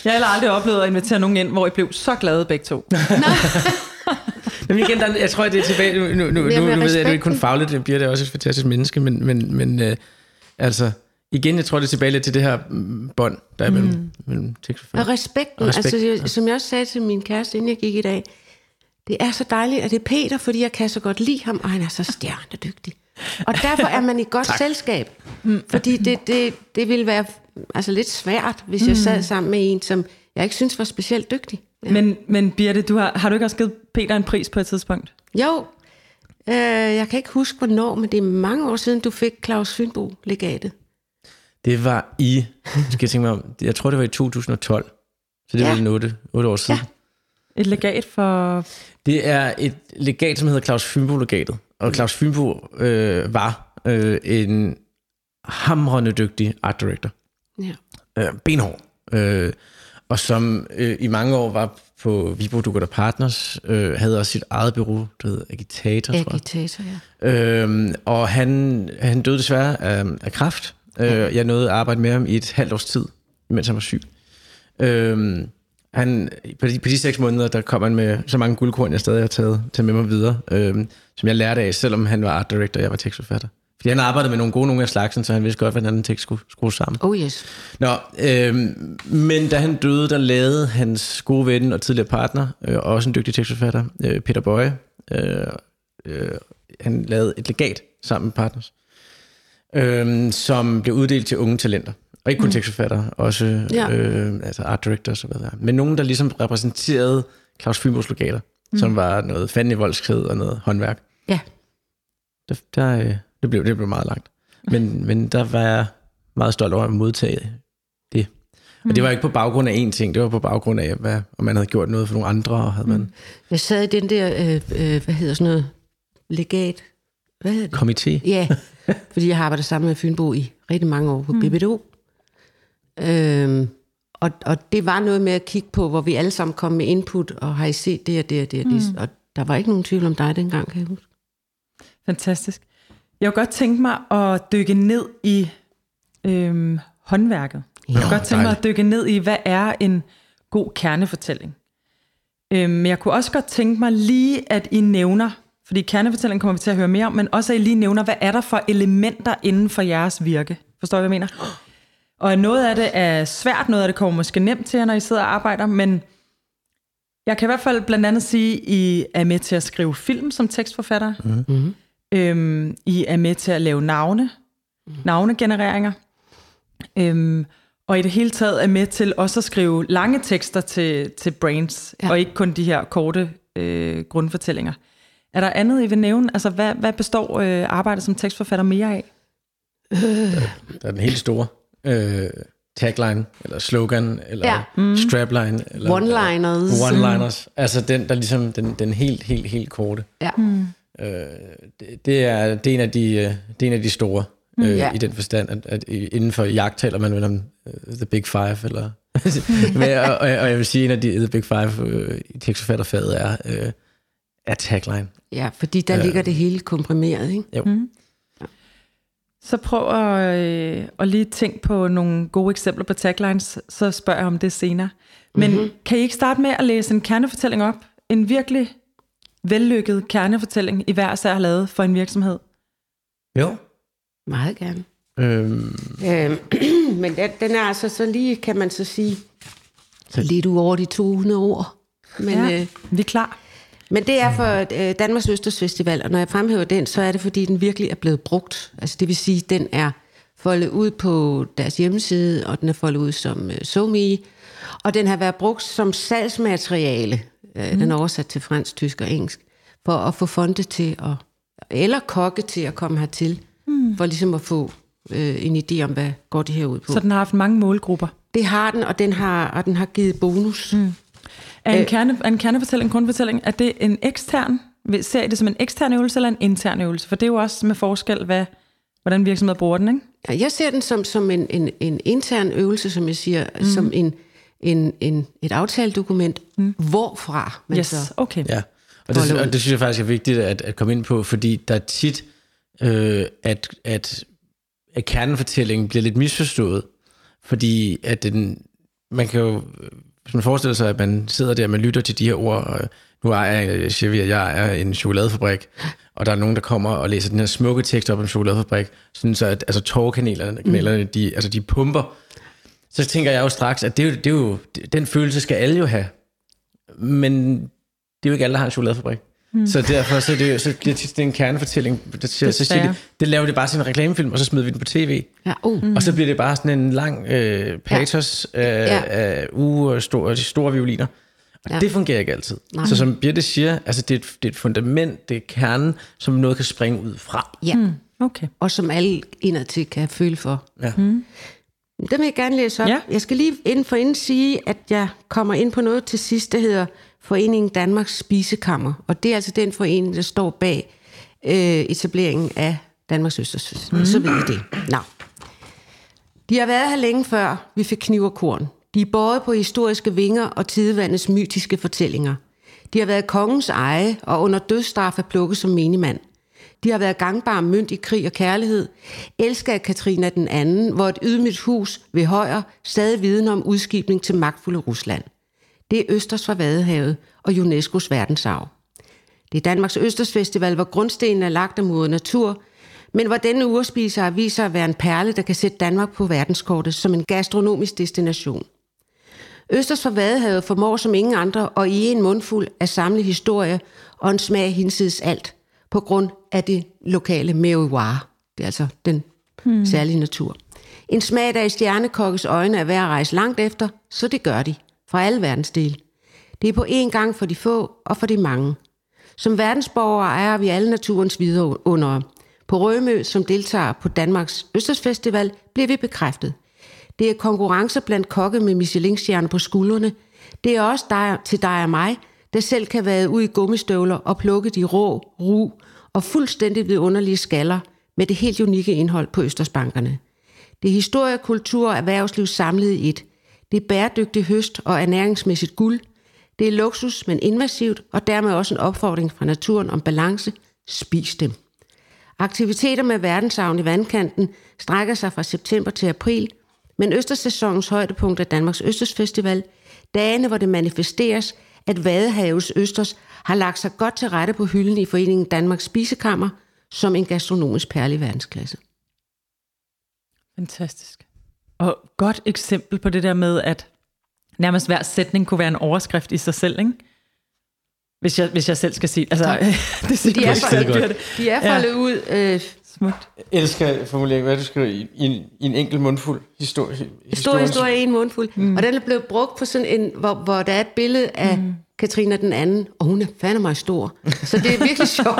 Speaker 2: Jeg har aldrig oplevet at invitere nogen ind, hvor I blev så glade begge to. <laughs>
Speaker 4: Men igen, der, jeg tror, det er tilbage. Nu, nu, nu, nu, nu ved jeg, at du ikke kun fagligt, det bliver det også et fantastisk menneske, men, men, men øh, altså, igen, jeg tror, det er tilbage lidt til det her mm, bånd, der er mellem, mm. mellem tekst og
Speaker 3: respekten,
Speaker 4: Og
Speaker 3: Respekt, altså, jeg, som jeg også sagde til min kæreste, inden jeg gik i dag, det er så dejligt, at det er Peter, fordi jeg kan så godt lide ham, og han er så stjernedygtig. Og derfor er man i godt <laughs> selskab. Fordi det, det, det ville være altså, lidt svært, hvis jeg sad sammen med en, som jeg ikke synes var specielt dygtig. Ja.
Speaker 2: Men, men Birte, du har, har du ikke også givet Peter en pris på et tidspunkt?
Speaker 3: Jo, øh, jeg kan ikke huske, hvornår, men det er mange år siden, du fik Claus Fynbo legatet.
Speaker 4: Det var i, skal jeg tænke mig om, jeg tror, det var i 2012. Så det
Speaker 3: Ja.
Speaker 4: er vel 8, 8 år siden.
Speaker 2: Et legat for...
Speaker 4: Det er et legat, som hedder Claus Fynbo-legatet. Og Claus Fynbo øh, var øh, en hamrende dygtig art director.
Speaker 3: Ja.
Speaker 4: øh, benhård, øh, og som øh, i mange år var på Vibo Dukker Partners, øh, havde også sit eget bureau, der hed Agitator, tror jeg.
Speaker 3: Agitator, ja.
Speaker 4: Øhm, og han, han døde desværre af, af kræft. Øh, jeg nåede at arbejde med ham i et halvt års tid, mens han var syg. Øhm, han, på, de, på de seks måneder, der kom han med så mange guldkorn, jeg stadig har taget, taget med mig videre, øhm, som jeg lærte af, selvom han var art director, og jeg var tekstforfatter. Fordi han arbejdede med nogle gode nogle af slagsen, så han vidste godt, hvordan en tekst skulle skrues sammen.
Speaker 3: Oh yes.
Speaker 4: Nå, øhm, men da han døde, der lavede hans gode ven og tidligere partner, øh, og også en dygtig tekstforfatter, øh, Peter Bøje, øh, øh, han lavede et legat sammen med partners, øh, som blev uddelt til unge talenter. Og ikke kun mm. tekstforfattere, også
Speaker 3: Ja.
Speaker 4: øh, altså art directors og der er. Men nogen, der ligesom repræsenterede Claus Fynbos legater, mm. som var noget fanden i voldskred og noget håndværk.
Speaker 3: Ja.
Speaker 4: Der, der, øh, det, blev, det blev meget langt. Men, <laughs> men der var jeg meget stolt over at modtage det. Og det var ikke på baggrund af én ting, det var på baggrund af, hvad, om man havde gjort noget for nogle andre, og havde man
Speaker 3: Jeg sad i den der, øh, øh, hvad hedder sådan noget, legat, hvad hedder det?
Speaker 4: komité.
Speaker 3: Ja, <laughs> fordi jeg har arbejdet sammen med Fynbo i rigtig mange år på mm. BBDO. Øhm, og, og det var noget med at kigge på, hvor vi alle sammen kom med input, og har I set det og det og det og det. Og der var ikke nogen tvivl om dig dengang, kan jeg huske.
Speaker 2: Fantastisk. Jeg kunne godt tænke mig at dykke ned i øhm, håndværket. Jeg kunne godt tænke mig at dykke ned i, hvad er en god kernefortælling. Øhm, Men jeg kunne også godt tænke mig lige, at I nævner, fordi kernefortælling kommer vi til at høre mere om, men også at I lige nævner, hvad er der for elementer inden for jeres virke? Forstår I, hvad jeg mener? Og noget af det er svært, noget af det kommer måske nemt til jer, når I sidder og arbejder, men jeg kan i hvert fald blandt andet sige, at I er med til at skrive film som tekstforfatter.
Speaker 3: Mm-hmm.
Speaker 2: Øhm, I er med til at lave navne, navnegenereringer. Øhm, og i det hele taget er med til også at skrive lange tekster til, til Brains, ja. Og ikke kun de her korte øh, grundfortællinger. Er der andet, I vil nævne? Altså, hvad, hvad består øh, arbejdet som tekstforfatter mere af?
Speaker 4: Der er den helt store øh, tagline, eller slogan, eller
Speaker 3: Ja.
Speaker 4: mm. strapline. Eller,
Speaker 3: One-liners.
Speaker 4: One-liners. Altså den, der ligesom, den, den helt, helt, helt korte.
Speaker 3: Ja.
Speaker 4: Øh, det, det, er, det, er en af de, øh, det er en af de store, øh,
Speaker 3: Ja.
Speaker 4: i den forstand, at, at inden for jagt taler man vel om uh, The Big Five, eller... <laughs> Men, og, og, og jeg vil sige, en af de The Big Five øh, i tekstforfatterfaget er, øh, er tagline.
Speaker 3: ja, fordi der
Speaker 4: Ja.
Speaker 3: ligger det hele komprimeret, ikke?
Speaker 4: Jo.
Speaker 2: Mm. Så prøv at, øh, at lige tænke på nogle gode eksempler på taglines, så spørger jeg om det senere. Men mm-hmm. kan I ikke starte med at læse en kernefortælling op? En virkelig vellykket kernefortælling, I hver sær har lavet for en virksomhed?
Speaker 4: Jo.
Speaker 3: Meget gerne.
Speaker 4: Øhm,
Speaker 3: Øhm, <clears throat> men den, den er altså så lige, kan man så sige, lidt ud over de 200 ord. Men,
Speaker 2: ja.
Speaker 3: øh,
Speaker 2: vi er klar.
Speaker 3: Men det er for øh, Danmarks Østers Festival, og når jeg fremhæver den, så er det, fordi den virkelig er blevet brugt. Altså det vil sige, den er foldet ud på deres hjemmeside, og den er foldet ud som øh, SoMe, og den har været brugt som salgsmateriale. Øh, mm. Den er oversat til fransk, tysk og engelsk, for at få fonde til at, eller kokke til at komme hertil, mm. for ligesom at få øh, en idé om, hvad går det her ud på.
Speaker 2: Så den har haft mange målgrupper.
Speaker 3: Det har den, og den har, og den har givet bonus. Mm.
Speaker 2: Er en, kerne, er en kernefortælling, en grundfortælling, er det en ekstern? Ser I det som en ekstern øvelse eller en intern øvelse? For det er jo også med forskel, hvad, hvordan virksomheder bruger den, ikke?
Speaker 3: Ja, jeg ser den som, som en, en, en intern øvelse, som jeg siger, mm. som en, en, en, et aftaledokument, mm. hvorfra man
Speaker 2: Yes,
Speaker 3: så...
Speaker 2: okay.
Speaker 4: Ja, og det, og det synes jeg faktisk er vigtigt at, at komme ind på, fordi der er tit, øh, at, at, at kernefortællingen bliver lidt misforstået, fordi at den, man kan jo, hvis man forestiller sig, at man sidder der, man lytter til de her ord, og nu ejer jeg, siger vi, at jeg er en chokoladefabrik, og der er nogen, der kommer og læser den her smukke tekst op om en chokoladefabrik, sådan så at altså tårkanalerne, kanalerne, de, altså de pumper, så tænker jeg jo straks, at det er jo, det er jo, den følelse skal alle jo have. Men det er jo ikke alle, der har en chokoladefabrik. Mm. Så derfor så er det, så bliver det tit en kernefortælling. Der siger, så siger de, det laver de bare til en reklamefilm, og så smider vi den på tv.
Speaker 3: Ja, oh.
Speaker 4: Mm. Og så bliver det bare sådan en lang øh, patos øh,
Speaker 3: Ja.
Speaker 4: af uge og store, de store violiner. Og ja. Det fungerer ikke altid.
Speaker 3: Nej.
Speaker 4: Så som Birte siger, altså det, er et, det er et fundament, det er kernen, som noget kan springe ud fra.
Speaker 3: Ja, mm.
Speaker 2: Okay.
Speaker 3: og som alle indadtil kan føle for.
Speaker 4: Ja.
Speaker 3: Den vil jeg gerne læse op.
Speaker 2: Ja.
Speaker 3: Jeg skal lige inden for inden sige, at jeg kommer ind på noget til sidst, der hedder Foreningen Danmarks Spisekammer. Og det er altså den forening, der står bag øh, etableringen af Danmarks Østers. Mm. Så ved I det. Nå. De har været her længe før, vi fik kniv og korn. De er båret på historiske vinger og tidevandets mytiske fortællinger. De har været kongens eje og under dødsstraf er plukket som menigmand. De har været gangbare mønt i krig og kærlighed. Elsker af Katrina den anden, hvor et ydmygt hus ved højre stadig viden om udskibning til magtfulde Rusland. Det er Østers fra Vadehavet og UNESCO's verdensarv. Det er Danmarks Østers Festival, hvor grundstenen er lagt af moder natur, men hvor denne urspiser viser at være en perle, der kan sætte Danmark på verdenskortet som en gastronomisk destination. Østers fra Vadehavet formår som ingen andre og i en mundfuld at samle historie og en smag hinsides alt på grund af det lokale merroir. Det er altså den hmm. særlige natur. En smag, der i stjernekokkes øjne er værd at rejse langt efter, så det gør de fra alle verdensdel. Det er på én gang for de få og for de mange. Som verdensborgere ejer vi alle naturens videre På Rømø, som deltager på Danmarks Østersfestival, bliver vi bekræftet. Det er konkurrencer blandt kokke med Michelin-stjerner på skuldrene. Det er også dig, til dig og mig, der selv kan være ud i gummistøvler og plukke de rå, ru og fuldstændig vidunderlige skaller med det helt unikke indhold på Østersbankerne. Det er historie, kultur og erhvervsliv samlet i et. Det er bæredygtig høst og ernæringsmæssigt guld. Det er luksus, men invasivt, og dermed også en opfordring fra naturen om balance. Spis dem. Aktiviteter med verdensavn i vandkanten strækker sig fra september til april, men Østersæsonens højdepunkt er Danmarks Østersfestival, dagene hvor det manifesteres, at Vadehavets Østers har lagt sig godt til rette på hylden i Foreningen Danmarks Spisekammer som en gastronomisk perle i verdensklasse.
Speaker 2: Fantastisk. Og godt eksempel på det der med, at nærmest hver sætning kunne være en overskrift i sig selv, ikke? Hvis jeg, hvis jeg selv skal sige altså, <laughs> det.
Speaker 3: siger de er, foldet, de er foldet ja. ud. Øh,
Speaker 2: Smukt.
Speaker 4: Jeg elsker formuleringen, hvad du skriver i, i, en, i en enkelt mundfuld historie.
Speaker 3: Stor historie i en mundfuld. Mm. Og den er blevet brugt på sådan en, hvor, hvor der er et billede af mm. Katrina den anden, og hun er fandme mig stor. Så det er virkelig <laughs> sjovt.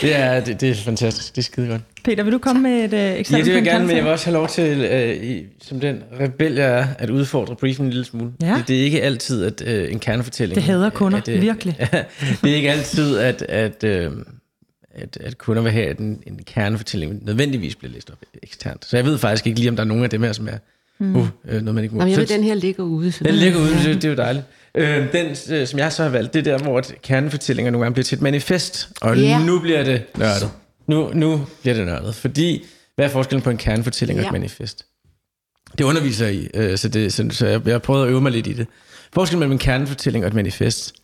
Speaker 4: det, er, det, det er fantastisk. Det er skide godt.
Speaker 2: Peter, vil du komme med et uh,
Speaker 4: Ja,
Speaker 2: eksempel?
Speaker 4: det vil jeg gerne, men jeg vil også have lov til, uh, i, som den rebel jeg er, at udfordre briefen en lille smule.
Speaker 2: Ja.
Speaker 4: Det, det er ikke altid at uh, en kernefortælling.
Speaker 2: Det hader kunder,
Speaker 4: at, øh,
Speaker 2: virkelig. <laughs>
Speaker 4: det er ikke altid, at, at, uh, at, at kunder vil have, at en, en kernefortælling nødvendigvis bliver læst op eksternt. Så jeg ved faktisk ikke lige, om der er nogen af dem her, som er mm. uh, øh, noget, man ikke må.
Speaker 3: Jamen, jeg ved,
Speaker 4: Så-
Speaker 3: den her ligger ude. Så
Speaker 4: den ligger ude, det, det er jo dejligt. Øh, den, øh, som jeg så har valgt, det er der, hvor kernefortællinger nogle gange bliver til et manifest. Og
Speaker 3: Ja.
Speaker 4: nu bliver det nørdet. Nu, nu bliver det nørdet. Fordi, hvad er forskellen på en kernefortælling og
Speaker 3: Ja.
Speaker 4: et manifest? Det underviser i, øh, så, det, så, så jeg, jeg har prøvet at øve mig lidt i det. Forskellen mellem en kernefortælling og et manifest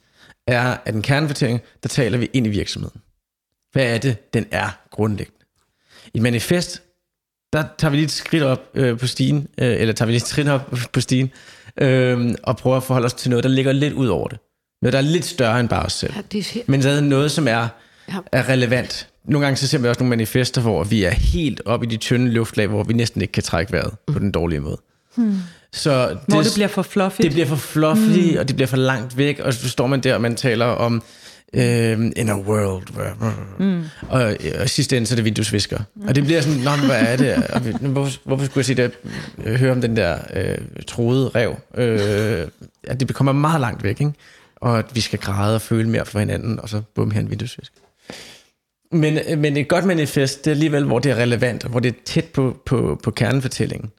Speaker 4: er, at en kernefortælling, der taler vi ind i virksomheden. Hvad er det, den er grundlæggende? I et manifest, der tager vi lige et skridt op øh, på stigen, øh, eller tager vi lige et skridt op på stigen, øh, og prøver at forholde os til noget, der ligger lidt ud over det. Noget, der er lidt større end bare os selv.
Speaker 3: Ja, det er,
Speaker 4: Men så er det noget, som er,
Speaker 3: Ja.
Speaker 4: er relevant. Nogle gange så ser vi også nogle manifester, hvor vi er helt oppe i de tynde luftlag, hvor vi næsten ikke kan trække vejret på den dårlige måde. Hmm. Så
Speaker 2: Hvor det bliver for fluffy.
Speaker 4: det bliver for fluffy, mm. og det bliver for langt væk, og så står man der, og man taler om øh, in a world, mm. og, og sidste ende så er det vinduesvisker. Mm. Og det bliver sådan, Nå, hvad er det? Og hvorfor, hvorfor skulle jeg sige det, øh, høre om den der øh, troede rev? Øh, at det kommer meget langt væk, ikke? og at vi skal græde og føle mere for hinanden, og så bum her en vinduesvisk. Men, men et godt manifest, det er alligevel, hvor det er relevant, og hvor det er tæt på, på, på kernefortællingen.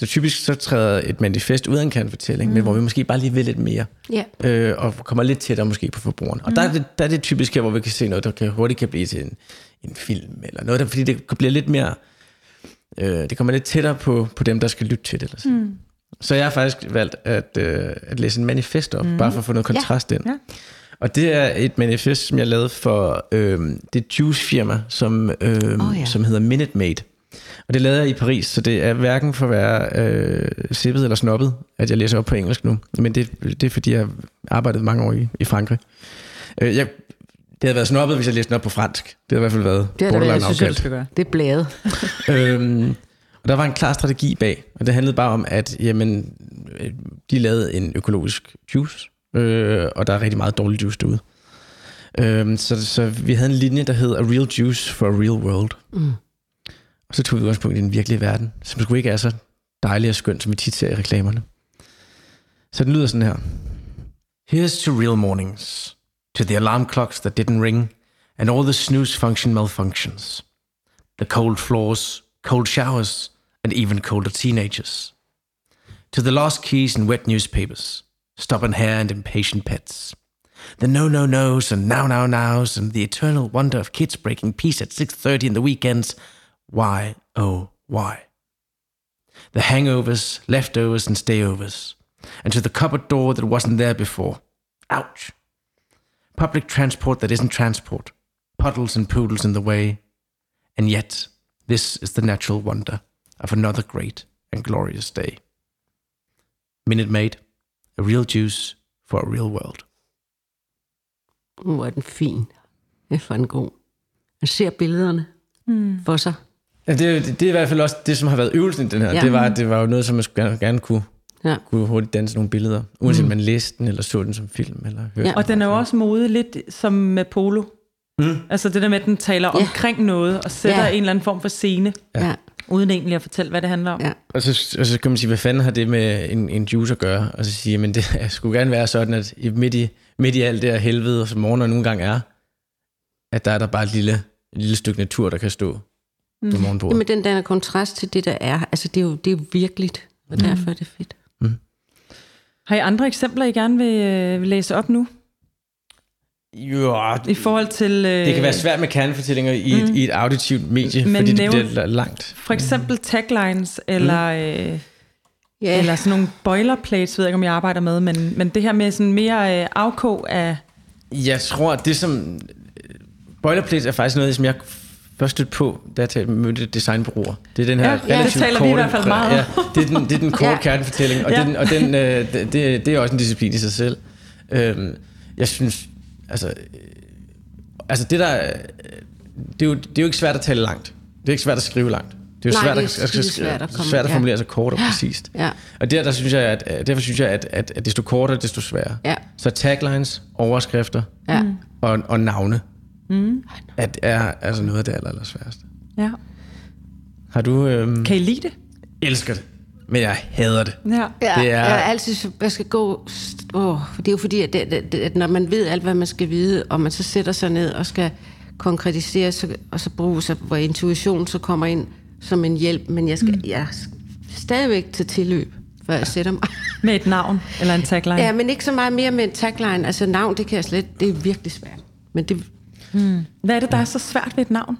Speaker 4: Så typisk så træder et manifest ud af en kernefortælling, mm. men hvor vi måske bare lige vil lidt mere,
Speaker 3: ja.
Speaker 4: øh, og kommer lidt tættere måske på forbrugeren. Og der, er det, der er det typisk her, hvor vi kan se noget, der kan, hurtigt kan blive til en, en film, eller noget, der, fordi det bliver lidt mere, øh, det kommer lidt tættere på, på dem, der skal lytte til det. Eller sådan. Mm. Så jeg har faktisk valgt at, øh, at læse en manifest op, mm. bare for at få noget kontrast ind.
Speaker 2: Ja.
Speaker 4: Og det er et manifest, som jeg lavede for øh, det juice-firma, som, øh, oh,
Speaker 3: ja.
Speaker 4: ja. som hedder Minute Maid. Og det lavede jeg i Paris, så det er hverken for at være øh, sippet eller snobbet, at jeg læser op på engelsk nu. Men det, det er fordi, jeg har arbejdet mange år i, i Frankrig. Øh, jeg, det havde været snobbet, hvis jeg læste den op på fransk. Det havde i hvert fald været
Speaker 3: Det er der,
Speaker 4: borderline
Speaker 3: jeg synes, jeg
Speaker 2: skal gøre.
Speaker 3: Det er bladet. <laughs>
Speaker 4: øhm, og der var en klar strategi bag, og det handlede bare om, at jamen, øh, de lavede en økologisk juice, øh, og der er rigtig meget dårlig juice derude. Øhm, så, så vi havde en linje, der hed A Real Juice for a Real World.
Speaker 3: Mm.
Speaker 4: Og så tog vi udgangspunkt i den virkelige verden, som sgu ikke er så dejlig og skøn, som vi tit ser i reklamerne. Så den lyder sådan her. Here's to real mornings, to the alarm clocks that didn't ring, and all the snooze function malfunctions. The cold floors, cold showers, and even colder teenagers. To the lost keys and wet newspapers, stubborn hair and impatient pets. The no no nos and now now nows and the eternal wonder of kids breaking peace at 6:30 in the weekends. Why oh why? The hangovers, leftovers and stayovers. And to the cupboard door that wasn't there before. Ouch. Public transport that isn't transport. Puddles and poodles in the way. And yet, this is the natural wonder of another great and glorious day. Minute Maid, a real juice for a real world.
Speaker 3: Hvor er den fin. Det er for en god. Man ser billederne mm. for sig.
Speaker 4: Ja, det, er- det, det er i hvert fald også det, som har været øvelsen i den her.
Speaker 3: Ja.
Speaker 4: Det, var, det var jo noget, som man skulle gerne, gerne kunne,
Speaker 3: Ja.
Speaker 4: kunne hurtigt danse nogle billeder. Uanset mm. man læste den, eller så den som film, eller hørte
Speaker 3: Ja.
Speaker 2: Og den er jo også mode lidt som med polo.
Speaker 4: Mm.
Speaker 2: Altså det der med, at den taler
Speaker 3: Ja.
Speaker 2: omkring noget, og sætter
Speaker 3: Ja.
Speaker 2: en eller anden form for scene,
Speaker 3: Ja. ja.
Speaker 2: uden egentlig at fortælle, hvad det handler om.
Speaker 3: Ja.
Speaker 4: Og så, og så kan man sige, hvad fanden har det med en, en juice at gøre? Og så sige, men det skulle gerne være sådan, at i- midt i, midt i alt det her helvede, som morgener nogle gange er, at der er der bare et lille, et lille stykke natur, der kan stå på morgenbordet.
Speaker 3: Jamen, den danner kontrast til det, der er. Altså, det er jo, det er jo virkeligt, og
Speaker 4: Mm.
Speaker 3: derfor er det fedt.
Speaker 2: Har I andre eksempler, I gerne vil, øh, vil læse op nu?
Speaker 4: Jo,
Speaker 2: I forhold til... Øh,
Speaker 4: det kan være svært med kernefortællinger i et, i et auditivt medie,
Speaker 2: Men
Speaker 4: fordi det
Speaker 2: nævn-
Speaker 4: bliver langt.
Speaker 2: For eksempel taglines, eller, øh,
Speaker 3: Ja,
Speaker 2: eller sådan nogle boilerplates, ved jeg ikke, om jeg arbejder med, men, men det her med sådan mere øh, afkog af...
Speaker 4: Jeg tror, det som... Boilerplate er faktisk noget, som jeg først stødte på, da jeg mødte designbureauer. Det er den her
Speaker 2: Ja, ja, det
Speaker 4: relativt
Speaker 2: taler vi i
Speaker 4: korte,
Speaker 2: hvert fald meget.
Speaker 4: Ja, det er den, det er den korte
Speaker 3: Ja.
Speaker 4: ja. kernefortælling, og,
Speaker 2: Ja.
Speaker 4: ja. den, og den, øh, det, det, er også en disciplin i sig selv. Øhm, jeg synes, altså, øh, altså det der, øh, det er, jo, det er jo ikke svært at tale langt. Det er ikke svært at skrive langt. Det er jo
Speaker 3: Nej,
Speaker 4: svært,
Speaker 3: det er
Speaker 4: at, at,
Speaker 3: at komme-
Speaker 4: svært at
Speaker 3: ja.
Speaker 4: formulere sig kort og præcist.
Speaker 3: ja,
Speaker 4: Og der, der synes jeg, at, at- derfor synes jeg, at, at, at desto kortere, desto sværere.
Speaker 3: ja,
Speaker 4: Så taglines, overskrifter
Speaker 3: ja.
Speaker 4: og, og navne, mm. at er altså noget af det aller, aller sværeste.
Speaker 2: Ja.
Speaker 4: Har du... Øhm,
Speaker 2: Kan I lide det?
Speaker 4: elsker det, men jeg hader det.
Speaker 2: Ja.
Speaker 4: Det er-
Speaker 3: jeg er altid, jeg skal gå, åh, for det er jo fordi, at, det, det, at når man ved alt, hvad man skal vide, og man så sætter sig ned og skal konkretisere, så, og så bruge sig, hvor intuition så kommer ind som en hjælp, men jeg skal, mm. jeg skal stadigvæk til tilløb, før jeg sætter mig. <laughs>
Speaker 2: Med et navn eller en tagline?
Speaker 3: Ja, men ikke så meget mere med en tagline. Altså navn, det kan jeg slet, det er virkelig svært. Men det,
Speaker 2: Hvad er det, der er så svært ved et navn?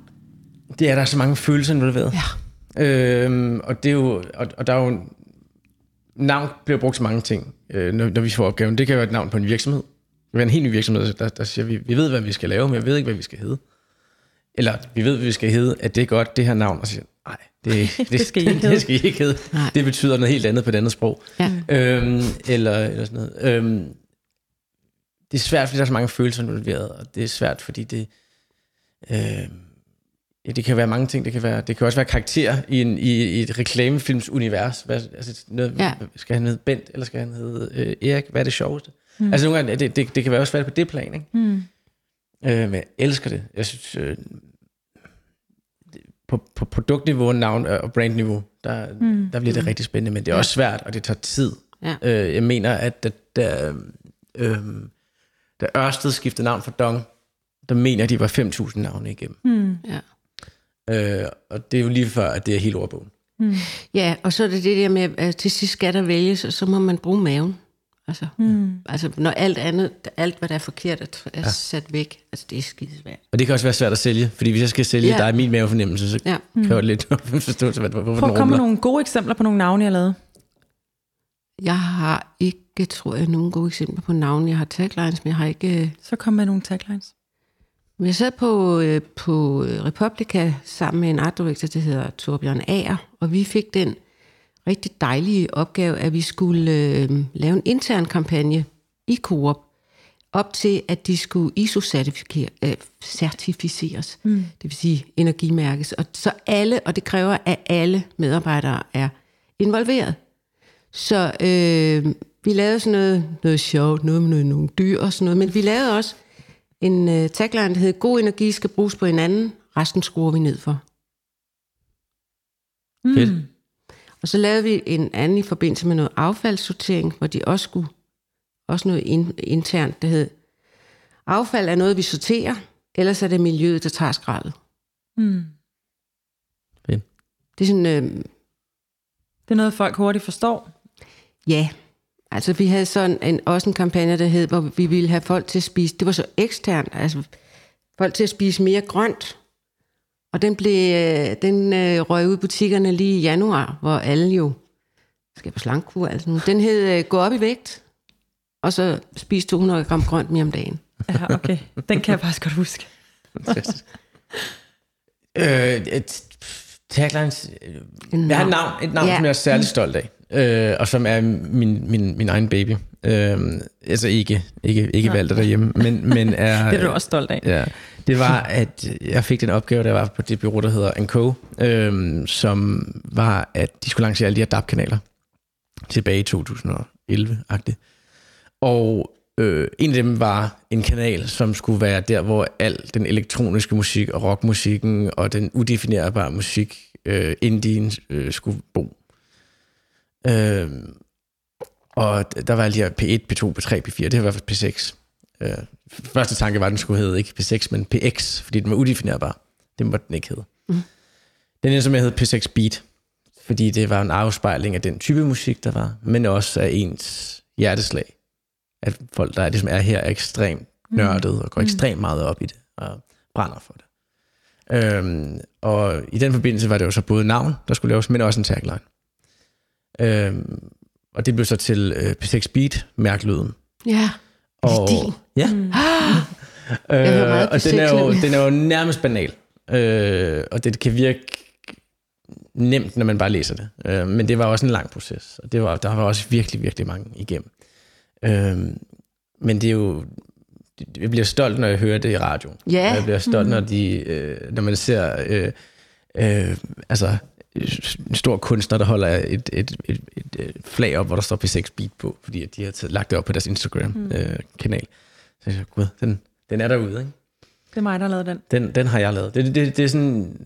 Speaker 4: Det er der er så mange følelser involveret.
Speaker 3: ja.
Speaker 4: Øhm, og det er jo... Og, og der er jo... Navn bliver brugt til mange ting, øh, når, når vi får opgaven. Det kan være et navn på en virksomhed. Det kan være en helt ny virksomhed, der, der siger, vi, vi ved, hvad vi skal lave, men jeg ved ikke, hvad vi skal hedde. Eller vi ved, hvad vi skal hedde, at det er godt, det her navn. Og siger nej, det, <laughs> det,
Speaker 2: Det skal I ikke <laughs> hedde.
Speaker 4: det skal I ikke hedde.
Speaker 3: Nej.
Speaker 4: Det betyder noget helt andet på et andet sprog.
Speaker 3: Ja.
Speaker 4: Øhm, eller, eller sådan noget. Øhm, det er svært, fordi der er så mange følelser involveret, og det er svært, fordi det... Øh, ja, det kan være mange ting. Det kan, være, det kan også være karakter i, en, i, i et reklamefilms univers. Hvad, altså noget,
Speaker 3: Ja.
Speaker 4: Skal han hedde Bent, eller skal han hedde øh, Erik? Hvad er det sjoveste? Mm. Altså nogle gange, det, det, det kan være også svært på det plan, ikke?
Speaker 2: Mm.
Speaker 4: Øh, men jeg elsker det. Jeg synes, øh, på, på produktniveau, navn og brandniveau, der, mm. der bliver det rigtig spændende, men det er også svært, og det tager tid.
Speaker 3: Ja.
Speaker 4: Øh, jeg mener, at da, da, øh, da Ørsted skiftede navn for Dong, der mener jeg, de var 5.000 navne igennem.
Speaker 2: Mm.
Speaker 3: ja.
Speaker 4: Øh, og det er jo lige før, at det er helt ordbogen.
Speaker 3: Ja, og så er det det der med, at til sidst skal der vælges, og så må man bruge maven. Altså, mm. altså når alt andet, alt hvad der er forkert, er, ja. sat væk. Altså, det er skidesvært.
Speaker 4: Og det kan også være svært at sælge, fordi hvis jeg skal sælge
Speaker 3: Ja.
Speaker 4: dig min mavefornemmelse, så
Speaker 3: Ja.
Speaker 4: kræver det lidt <laughs> forståelse, hvad- hvorfor
Speaker 2: Prøv
Speaker 4: den
Speaker 2: at komme med
Speaker 4: rumler.
Speaker 2: nogle gode eksempler på nogle navne, jeg lavet.
Speaker 3: Jeg har ikke, tror jeg, nogen gode eksempler på navne. Jeg har taglines, men jeg har ikke... øh,
Speaker 2: Så kom med nogle taglines.
Speaker 3: Jeg sad på, øh, på Republika sammen med en art director, der hedder Torbjørn Ager, og vi fik den rigtig dejlige opgave, at vi skulle øh, lave en intern kampagne i Coop, op til, at de skulle ISO-certificeres, mm. det vil sige energimærkes. Og så alle, og det kræver, at alle medarbejdere er involveret. Så øh, vi lavede sådan noget, noget sjovt, noget med noget, nogle dyr og sådan noget, men vi lavede også en øh, tagline, der hed, god energi skal bruges på hinanden, resten skruer vi ned for.
Speaker 4: Fedt.
Speaker 3: Og så lavede vi en anden i forbindelse med noget affaldssortering, hvor de også skulle, også noget in, internt, der hed, affald er noget, vi sorterer, ellers er det miljøet, der tager skraldet.
Speaker 2: Mm.
Speaker 4: Fedt.
Speaker 3: Det er sådan, øh,
Speaker 2: Det er noget, folk hurtigt forstår.
Speaker 3: ja, altså vi havde sådan en, også en kampagne, der hed, hvor vi ville have folk til at spise, det var så eksternt, altså folk til at spise mere grønt. Og den, blev, øh, den øh, røg ud i butikkerne lige i januar, hvor alle jo skal på slankkur. Altså nu. Den hed øh, Gå op i vægt, og så spise 200 gram grønt mere om dagen.
Speaker 2: Ja, okay. Den kan jeg faktisk godt huske.
Speaker 4: Fantastisk. øh, et, taglines. øh, Jeg har et
Speaker 3: navn.
Speaker 4: navn, et navn
Speaker 3: Ja.
Speaker 4: som jeg er særlig stolt af, øh, og som er min, min, min egen baby. Øh, altså ikke, ikke, ikke valgt derhjemme, men, men <laughs> er...
Speaker 2: Det er du også stolt af.
Speaker 4: Ja, det var, at jeg fik den opgave, der var på det bureau, der hedder Anco, øhm, som var, at de skulle lancere alle de her DAB-kanaler tilbage i 2011-agtigt. Og øh, en af dem var en kanal, som skulle være der, hvor al den elektroniske musik og rockmusikken og den udefinerbare musik, øh, indien, øh, skulle bo. Øh, og der var alle de her P1, P2, P3, P4, det var i hvert fald P6. Øh, første tanke var, at den skulle hedde ikke P6, men PX, fordi den var udefinerbar. Det måtte den ikke hedde. Mm. Den ene, som jeg hed P6 Beat, fordi det var en afspejling af den type musik, der var, men også af ens hjerteslag. At folk, der er, det, som er her, er ekstremt nørdet og går ekstremt meget op i det og brænder for det. Øhm, og i den forbindelse var det jo så både navn, der skulle laves, men også en tagline. Øhm, og det blev så til øh, P6 Beat, mærkelyden.
Speaker 3: Ja.
Speaker 4: Og,
Speaker 3: din?
Speaker 4: ja.
Speaker 2: Mm. <gasps>
Speaker 4: Øh, og den
Speaker 3: P6
Speaker 4: er, jo, den er jo nærmest banal. Øh, og det kan virke nemt, når man bare læser det. Øh, men det var også en lang proces. Og det var, der var også virkelig, virkelig mange igennem. Øh, men det er jo... Jeg bliver stolt, når jeg hører det i radioen.
Speaker 3: Ja.
Speaker 4: Og Jeg bliver stolt, når, de, øh, når man ser... Øh, øh, altså, en stor kunstner, der holder et, et, et, et, flag op, hvor der står P6 Beat på, fordi de har taget, lagt det op på deres Instagram-kanal. Øh, kanal. så jeg gud, den, den er derude, ikke?
Speaker 2: Det er mig, der har lavet den.
Speaker 4: Den, den har jeg lavet. Det, det, det er sådan,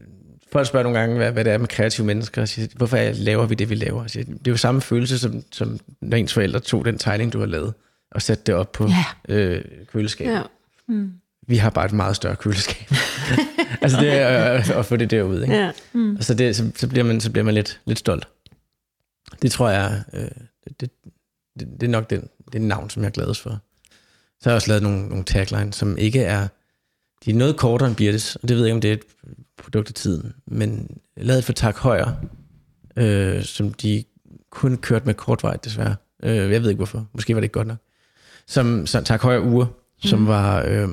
Speaker 4: folk spørger nogle gange, hvad, hvad det er med kreative mennesker, og siger, hvorfor er- laver vi det, vi laver? Siger, det er jo samme følelse, som, som når ens forældre tog den tegning, du har lavet, og satte det op på
Speaker 3: Ja.
Speaker 4: øh, køleskabet.
Speaker 3: Ja.
Speaker 4: Vi har bare et meget større køleskab. <laughs> altså det er øh, at få det derude. Ikke?
Speaker 3: ja.
Speaker 2: Mm.
Speaker 4: Og så, det, så, så bliver man, så bliver man lidt, lidt stolt. Det tror jeg, øh, det, det, det, er nok den, det navn, som jeg er gladest for. Så har jeg også lavet nogle, nogle taglines, som ikke er, de er noget kortere end Birtes, og det ved jeg ikke, om det er et produkt af tiden, men jeg lavede et for Tak Højer, øh, som de kun kørte med kort vej, desværre. Øh, jeg ved ikke hvorfor, måske var det ikke godt nok. Som, som Tak Højer Uge, som
Speaker 3: Mm.
Speaker 4: var øh,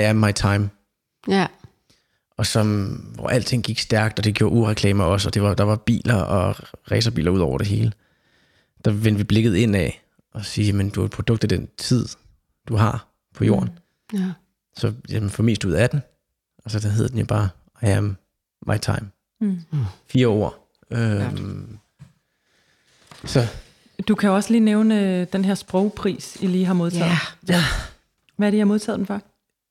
Speaker 4: I Am My Time,
Speaker 3: ja.
Speaker 4: og som, hvor alting gik stærkt, og det gjorde ureklamer også, og det var, der var biler og racerbiler ud over det hele. Der vendte vi blikket ind af og sige, men du er et produkt af den tid, du har på jorden. Mm.
Speaker 3: ja.
Speaker 4: Så jamen, få mest ud af den. Og så der hedder den jo bare, I am my time.
Speaker 2: Mm.
Speaker 4: Fire ord. Øhm, så
Speaker 2: Du kan også lige nævne øh, den her sprogpris, I lige har modtaget.
Speaker 3: Ja.
Speaker 2: Hvad er det, I har modtaget den for?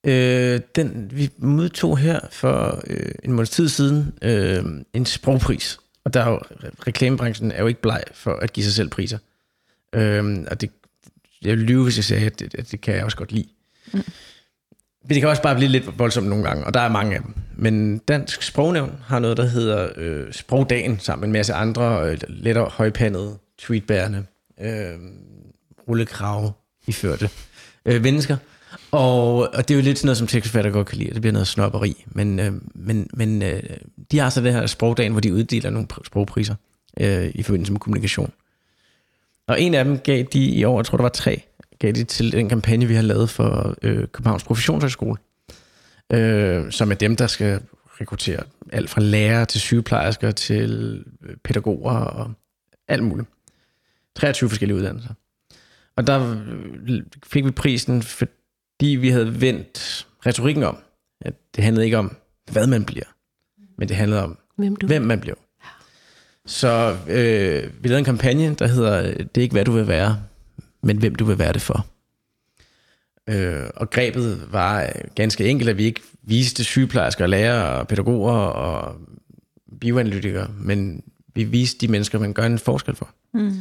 Speaker 4: Øh, den, vi modtog her for øh, en måneds tid siden øh, en sprogpris. Og der er jo, reklamebranchen er jo ikke bleg for at give sig selv priser. Øh, og det, jeg vil lyve, hvis jeg sagde, at det, at det kan jeg også godt lide. Mm. Men det kan også bare blive lidt voldsomt nogle gange, og der er mange af dem. Men Dansk Sprognævn har noget, der hedder øh, Sprogdagen, sammen med en masse andre øh, lettere højpandede, tweetbærende, øh, rullekrav iførte øh, mennesker. Og, og det er jo lidt sådan noget, som tekstforfatter godt kan lide. Det bliver noget snopperi. Men, øh, men, men øh, de har så det her sprogdagen, hvor de uddeler nogle sprogpriser øh, i forbindelse med kommunikation. Og en af dem gav de i år, jeg tror der var tre, gav de til den kampagne, vi har lavet for øh, Københavns Professionshøjskole. Øh, som er dem, der skal rekruttere alt fra lærere til sygeplejersker til øh, pædagoger og alt muligt. 23 forskellige uddannelser. Og der øh, fik vi prisen, for, fordi vi havde vendt retorikken om. At det handlede ikke om, hvad man bliver, men det handlede om,
Speaker 3: Hvem du
Speaker 4: hvem man blev. Så øh, vi lavede en kampagne, der hedder, det er ikke hvad du vil være, men hvem du vil være det for. Øh, og grebet var øh, ganske enkelt, at vi ikke viste sygeplejersker, lærere, og pædagoger og bioanalytikere, men vi viste de mennesker, man gør en forskel for.
Speaker 2: Mm.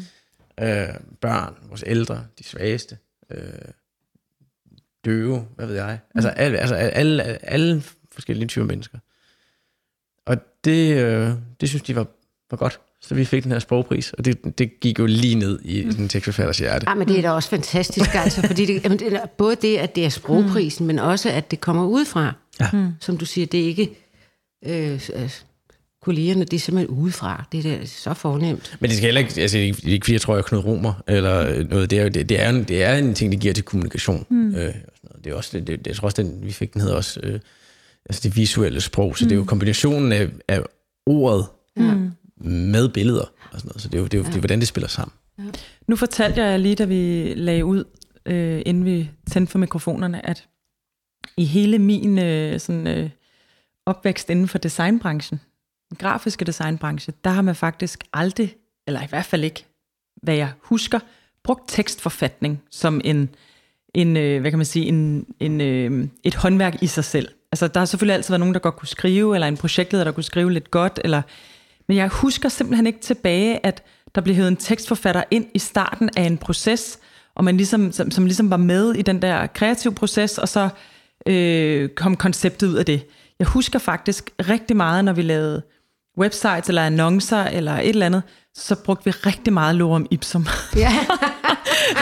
Speaker 4: Øh, børn, vores ældre, de svageste, øh, døve, hvad ved jeg. Altså, alle, altså alle, alle forskellige typer mennesker. Og det, øh, det synes de var, var godt. Så vi fik den her sprogpris, og det, det gik jo lige ned i mm. den tekstforfatters hjerte.
Speaker 3: Ja, men det er da også fantastisk, altså, fordi det, jamen, det er både det, at det er sprogprisen, men også, at det kommer udefra.
Speaker 4: Ja.
Speaker 3: Mm. Som du siger, det er ikke øh, øh, kollegerne, det er simpelthen udefra. Det er da så fornemt.
Speaker 4: Men det skal heller ikke, altså det er ikke- ikke fordi, jeg tror, jeg er Knud Romer, eller noget. Det er, det, det, er, en, det er en ting, det giver til kommunikation. Mm. Øh, og sådan noget. det er også, det, det, jeg tror også, den, vi fik den hedder også, øh, altså det visuelle sprog, så mm. det er jo kombinationen af, af ordet
Speaker 2: Mm.
Speaker 4: med billeder, og sådan noget. så det er jo, det er jo det er, hvordan det spiller sammen.
Speaker 2: Nu fortalte jeg lige, da vi lagde ud, øh, inden vi tændte for mikrofonerne, at i hele min øh, sådan, øh, opvækst inden for designbranchen, den grafiske designbranche, der har man faktisk aldrig, eller i hvert fald ikke, hvad jeg husker, brugt tekstforfatning som en, en øh, hvad kan man sige, en, en, øh, et håndværk i sig selv. Altså, der har selvfølgelig altid været nogen, der godt kunne skrive, eller en projektleder, der kunne skrive lidt godt, eller, men jeg husker simpelthen ikke tilbage, at der blev hævet en tekstforfatter ind i starten af en proces, og man ligesom, som, som ligesom var med i den der kreative proces, og så øh, kom konceptet ud af det. Jeg husker faktisk rigtig meget, når vi lavede websites eller annoncer eller et eller andet, så brugte vi rigtig meget lorem ipsum. <laughs>
Speaker 3: Ja.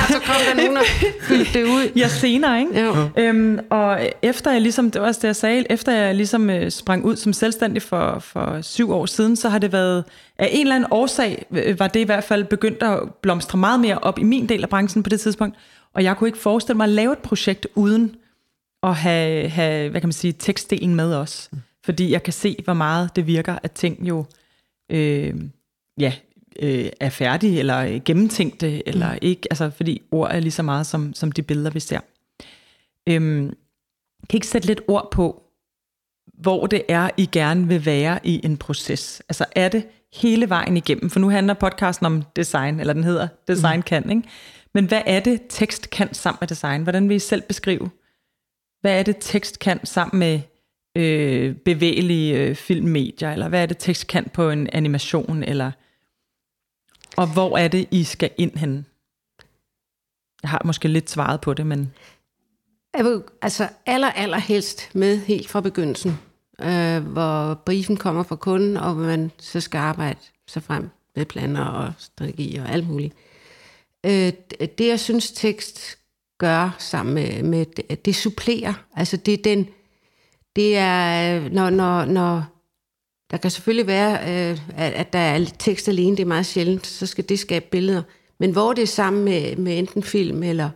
Speaker 3: så kom der nogen og fyldte det ud.
Speaker 2: ja, senere, ikke?
Speaker 3: Jo.
Speaker 2: Øhm, og efter jeg ligesom, det var også det, jeg sagde, efter jeg ligesom øh, sprang ud som selvstændig for, for syv år siden, så har det været, af en eller anden årsag, øh, var det i hvert fald begyndt at blomstre meget mere op i min del af branchen på det tidspunkt, og jeg kunne ikke forestille mig at lave et projekt uden at have, have hvad kan man sige, tekstdelen med os. Fordi jeg kan se, hvor meget det virker, at ting jo øh, ja, øh, er færdige, eller gennemtænkte, eller mm. ikke. Altså, fordi ord er lige så meget som, som de billeder, vi ser. Øhm, kan ikke sætte lidt ord på, hvor det er, I gerne vil være i en proces? Altså er det hele vejen igennem? For nu handler podcasten om design, eller den hedder Design mm. kan, ikke? Men hvad er det, tekst kan sammen med design? Hvordan vil I selv beskrive? Hvad er det, tekst kan sammen med øh, bevægelige øh, filmmedier? Eller hvad er det, tekst kan på en animation? Eller og hvor er det, I skal ind hen? Jeg har måske lidt svaret på det, men...
Speaker 3: Jeg vil, altså aller, aller helst med helt fra begyndelsen, øh, hvor briefen kommer fra kunden, og man så skal arbejde sig frem med planer og strategi og alt muligt. Øh, det, jeg synes, tekst gør sammen med, med det, det supplerer. Altså det er den, det er, når, når, når der kan selvfølgelig være, øh, at, at der er tekst alene, det er meget sjældent, så skal det skabe billeder. Men hvor det er sammen med, med enten film eller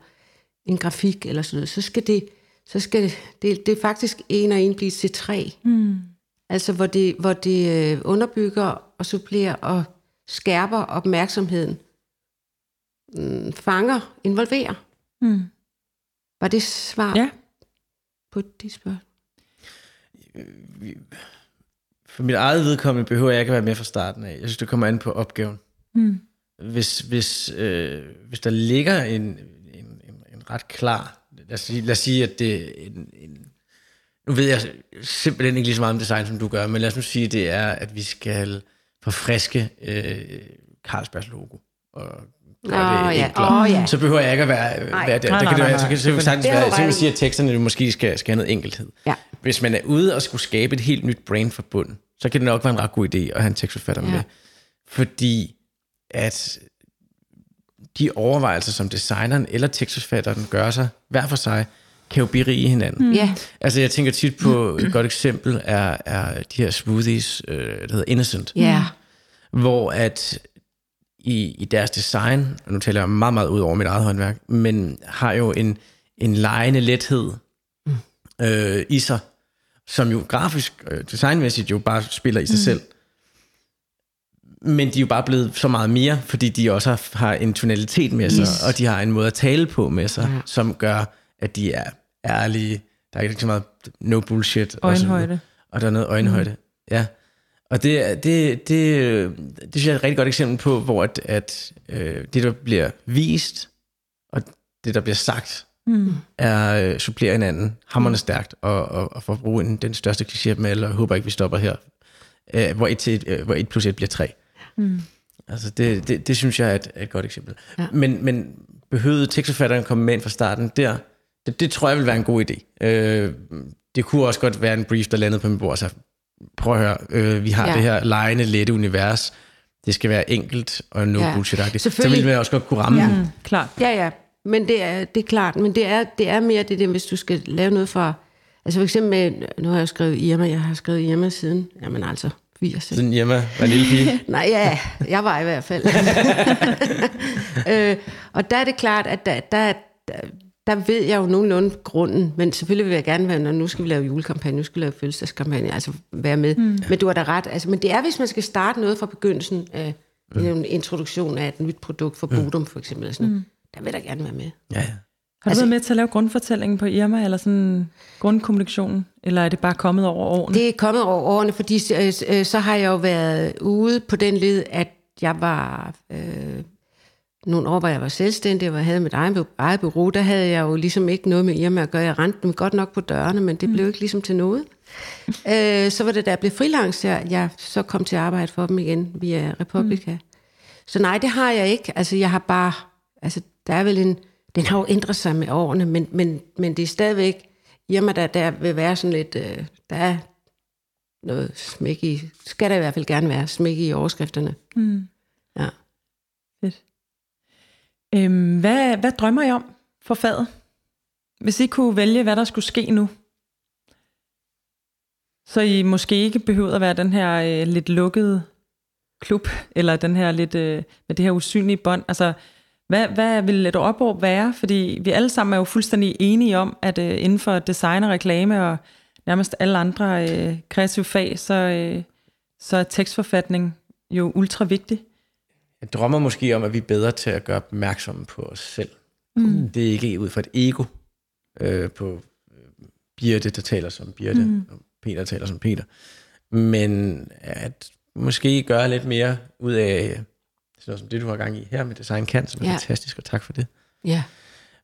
Speaker 3: en grafik eller sådan noget, så skal det, så skal det, det, er faktisk en og en blive til tre. Mm. Altså hvor det, hvor det øh, underbygger og supplerer og skærper opmærksomheden, mm, fanger, involverer. Mm. Var det svar
Speaker 2: ja.
Speaker 3: på det spørgsmål?
Speaker 4: For mit eget vedkommende behøver jeg ikke at være med fra starten af. Jeg synes, det kommer an på opgaven. Mm. Hvis, hvis, øh, hvis der ligger en, en, en, en ret klar... Lad os, sige, lad os sige, at det er en, en... Nu ved jeg simpelthen ikke lige så meget om design, som du gør, men lad os nu sige, at det er, at vi skal forfriske øh, Carlsbergs logo. Og oh, ja. Oh, ja. Så behøver jeg ikke at være, være der. Nej, der kan nej, det være, så kan det sagtens være, så kan sige, at teksterne måske skal, skal have noget enkelhed. Ja. Hvis man er ude og skulle skabe et helt nyt brand for bunden, så kan det nok være en ret god idé at have en tekstforfatter ja. med. Fordi at de overvejelser, som designeren eller tekstforfatteren gør sig, hver for sig, kan jo berige hinanden. Mm. Yeah. Altså jeg tænker tit på, et godt eksempel er, er de her smoothies, øh, der hedder Innocent.
Speaker 3: Yeah.
Speaker 4: Hvor at i, i deres design, og nu taler jeg meget, meget ud over mit eget håndværk, men har jo en, en lejende lethed mm. øh, i sig, som jo grafisk, øh, designmæssigt jo bare spiller i sig mm. selv. Men de er jo bare blevet så meget mere, fordi de også har, har en tonalitet med sig, yes. og de har en måde at tale på med sig, ja. som gør, at de er ærlige. Der er ikke så meget no bullshit.
Speaker 2: Øjenhøjde.
Speaker 4: Og, og der er noget øjenhøjde. Mm. Ja. Og det, det, det, det synes jeg er et rigtig godt eksempel på, hvor at, at øh, det, der bliver vist, og det, der bliver sagt, mm. er øh, supplerer hinanden hammerne mm. stærkt, og, og, og for at bruge en, den største kliché med alle, og håber ikke, vi stopper her, øh, hvor, et til, øh, hvor et plus et bliver tre. Mm. Altså det, det, det synes jeg er et, et godt eksempel. Ja. Men, men behøvede tekstforfatteren komme med ind fra starten der, det, det tror jeg vil være en god idé. Øh, det kunne også godt være en brief, der landede på min bord, så prøv at høre, øh, vi har ja. det her lejende, lette univers, det skal være enkelt og no ja. bullshit-agtigt. Så vil man også godt kunne ramme
Speaker 3: ja.
Speaker 4: den.
Speaker 2: Klart.
Speaker 3: Ja, ja. Men det er, det er klart, men det er, det er mere det der, hvis du skal lave noget fra... Altså for eksempel med, nu har jeg skrevet Irma, jeg har skrevet Irma siden, jamen altså, 80.
Speaker 4: Siden Irma var en lille pige? <laughs>
Speaker 3: Nej, ja, jeg var i hvert fald. <laughs> <laughs> øh, og der er det klart, at der, der, der, der ved jeg jo nogenlunde grunden, men selvfølgelig vil jeg gerne være, når nu skal vi lave julekampagne, nu skal vi lave fødselsdagskampagne, altså være med. Mm. Men du har da ret, altså, men det er, hvis man skal starte noget fra begyndelsen af mm. en introduktion af et nyt produkt for Bodum for eksempel, sådan mm. der vil jeg gerne være med.
Speaker 4: Ja, ja.
Speaker 2: Har du altså, været med til at lave grundfortællingen på Irma, eller sådan grundkommunikationen, eller er det bare kommet over årene?
Speaker 3: Det er kommet over årene, fordi øh, øh, så har jeg jo været ude på den led, at jeg var øh, nogle år, hvor jeg var selvstændig, og havde mit eget, eget bureau, der havde jeg jo ligesom ikke noget med Irma at gøre. Jeg rendte dem godt nok på dørene, men det mm. blev ikke ligesom til noget. <laughs> øh, så var det, da jeg blev freelance, jeg, jeg så kom til at arbejde for dem igen via Republika. Mm. Så nej, det har jeg ikke. Altså, jeg har bare... Altså, der er vel en... Den har jo ændret sig med årene, men, men, men det er stadigvæk... Irma, der, der vil være sådan lidt... Øh, der er noget smæk i, skal der i hvert fald gerne være smæk i overskrifterne.
Speaker 2: Mm.
Speaker 3: Ja.
Speaker 2: Øhm, hvad, hvad drømmer I om for faget? Hvis I kunne vælge, hvad der skulle ske nu, så I måske ikke behøvede at være den her øh, lidt lukkede klub, eller den her lidt øh, med det her usynlige bånd. Altså, hvad, hvad vil et opråb være? Fordi vi alle sammen er jo fuldstændig enige om, at øh, inden for design og reklame og nærmest alle andre øh, kreative fag, så, øh, så er tekstforfatning jo ultra vigtig.
Speaker 4: Jeg drømmer måske om, at vi er bedre til at gøre opmærksomme på os selv. Mm. Det er ikke ud fra et ego øh, på øh, Birte, der taler som Birte, mm. og Peter taler som Peter. Men at måske gøre lidt mere ud af sådan noget som det, du har gang i her med Design Kan, som er
Speaker 3: Ja.
Speaker 4: fantastisk, og tak for det.
Speaker 3: Ja.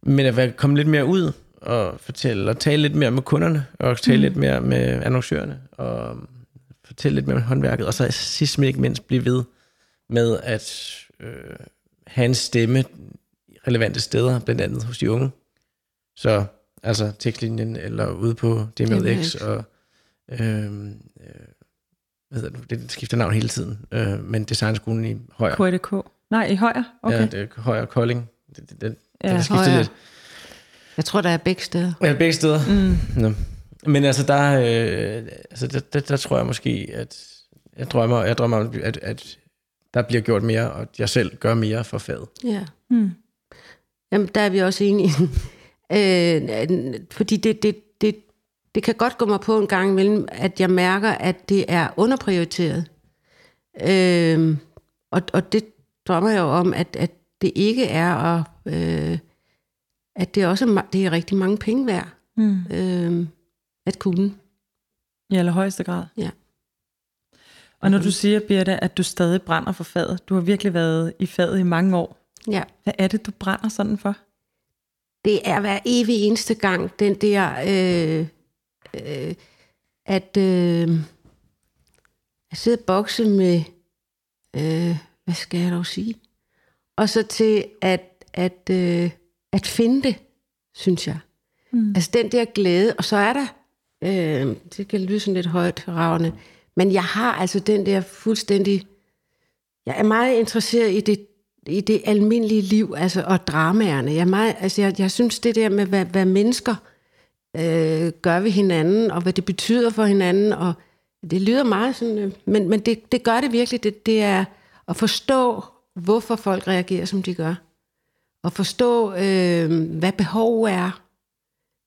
Speaker 4: Men at komme lidt mere ud og fortælle, og tale lidt mere med kunderne, og tale mm. lidt mere med annoncørerne, og fortælle lidt mere med håndværket, og så sidst men ikke mindst blive ved med at øh, have en stemme i relevante steder, blandt andet hos de unge. Så altså tekstlinjen, eller ude på DMX. og øh, øh, hvad hedder det, det skifter navn hele tiden, øh, men designskolen i Højer.
Speaker 2: KDK. Nej, i højre? Okay.
Speaker 4: Ja, det er Højer Kolding. Det, det, det,
Speaker 2: Ja,
Speaker 4: det skifter
Speaker 3: Højer.
Speaker 4: lidt.
Speaker 3: Jeg tror, der er begge steder.
Speaker 4: Ja, begge steder.
Speaker 2: Mm.
Speaker 4: Nå. Men altså, der, øh, altså der, der, der tror jeg måske, at jeg drømmer, jeg drømmer at, at der bliver gjort mere, og at jeg selv gør mere for faget.
Speaker 3: Ja.
Speaker 2: Mm.
Speaker 3: Jamen, der er vi også enige. <laughs> øh, fordi det, det, det, det kan godt gå mig på en gang imellem, at jeg mærker, at det er underprioriteret. Øh, og, og det drømmer jeg jo om, at, at det ikke er, at, øh, at det også er, det er rigtig mange penge værd
Speaker 2: Mm.
Speaker 3: øh, at kunne.
Speaker 2: I allerhøjeste grad.
Speaker 3: Ja.
Speaker 2: Og når du siger, Birte, at du stadig brænder for faget, du har virkelig været i faget i mange år.
Speaker 3: Ja.
Speaker 2: Hvad er det, du brænder sådan for?
Speaker 3: det er hver evig eneste gang, den der, øh, øh, at øh, jeg sidder og bokse med, øh, hvad skal jeg dog sige? Og så til at, at, øh, at finde det, synes jeg. Mm. Altså den der glæde, og så er der, øh, det kan lyde sådan lidt højt ravne, men jeg har altså den der fuldstændig, jeg er meget interesseret i det, i det almindelige liv, altså, og dramaerne. Jeg, er meget, altså, jeg, jeg synes det der med, hvad, hvad mennesker øh, gør ved hinanden, og hvad det betyder for hinanden, og det lyder meget sådan, øh, men, men det, det gør det virkelig. Det, det er at forstå, hvorfor folk reagerer, som de gør. Og forstå, øh, hvad behov er,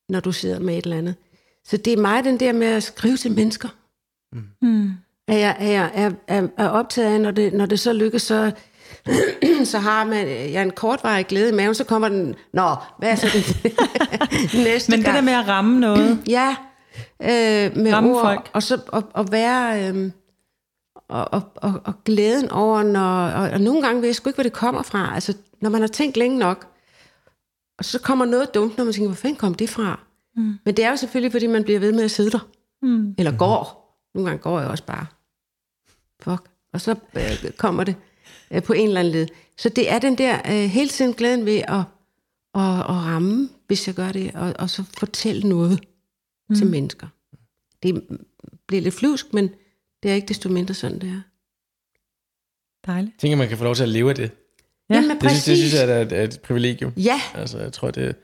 Speaker 3: når du sidder med et eller andet. Så det er meget den der med at skrive til mennesker.
Speaker 2: Mm.
Speaker 3: Er jeg, er, jeg, er, er, er optaget af, når det, når det så lykkes, så, <clears throat> så har man ja, en kortvarig glæde i maven, så kommer den, nå, hvad er så det <laughs> næste
Speaker 2: Men det
Speaker 3: gang?
Speaker 2: der med at ramme noget, <clears throat>
Speaker 3: Ja, øh, med
Speaker 2: Ramme
Speaker 3: ord,
Speaker 2: folk.
Speaker 3: og så og, og være... Øh, og, og, og, og glæden over, når, og, og nogle gange ved jeg sgu ikke, hvor det kommer fra. Altså, når man har tænkt længe nok, og så kommer noget dumt, når man tænker, hvor fanden kom det fra? Mm. Men det er jo selvfølgelig, fordi man bliver ved med at sidde der.
Speaker 2: Mm.
Speaker 3: Eller går. Nogle gange går jeg også bare. Fuck. Og så øh, kommer det øh, på en eller anden led. Så det er den der øh, hele tiden glæden ved at, at, at ramme, hvis jeg gør det, og, og så fortælle noget mm. til mennesker. Det bliver lidt flusk, men det er ikke desto mindre sådan, det er.
Speaker 2: dejligt.
Speaker 4: Jeg tænker, man kan få lov til at leve af det.
Speaker 2: Ja,
Speaker 3: Jamen,
Speaker 4: Det synes,
Speaker 3: præcis.
Speaker 4: det synes jeg er et, er et privilegium.
Speaker 3: Ja,
Speaker 4: Altså, jeg tror, det,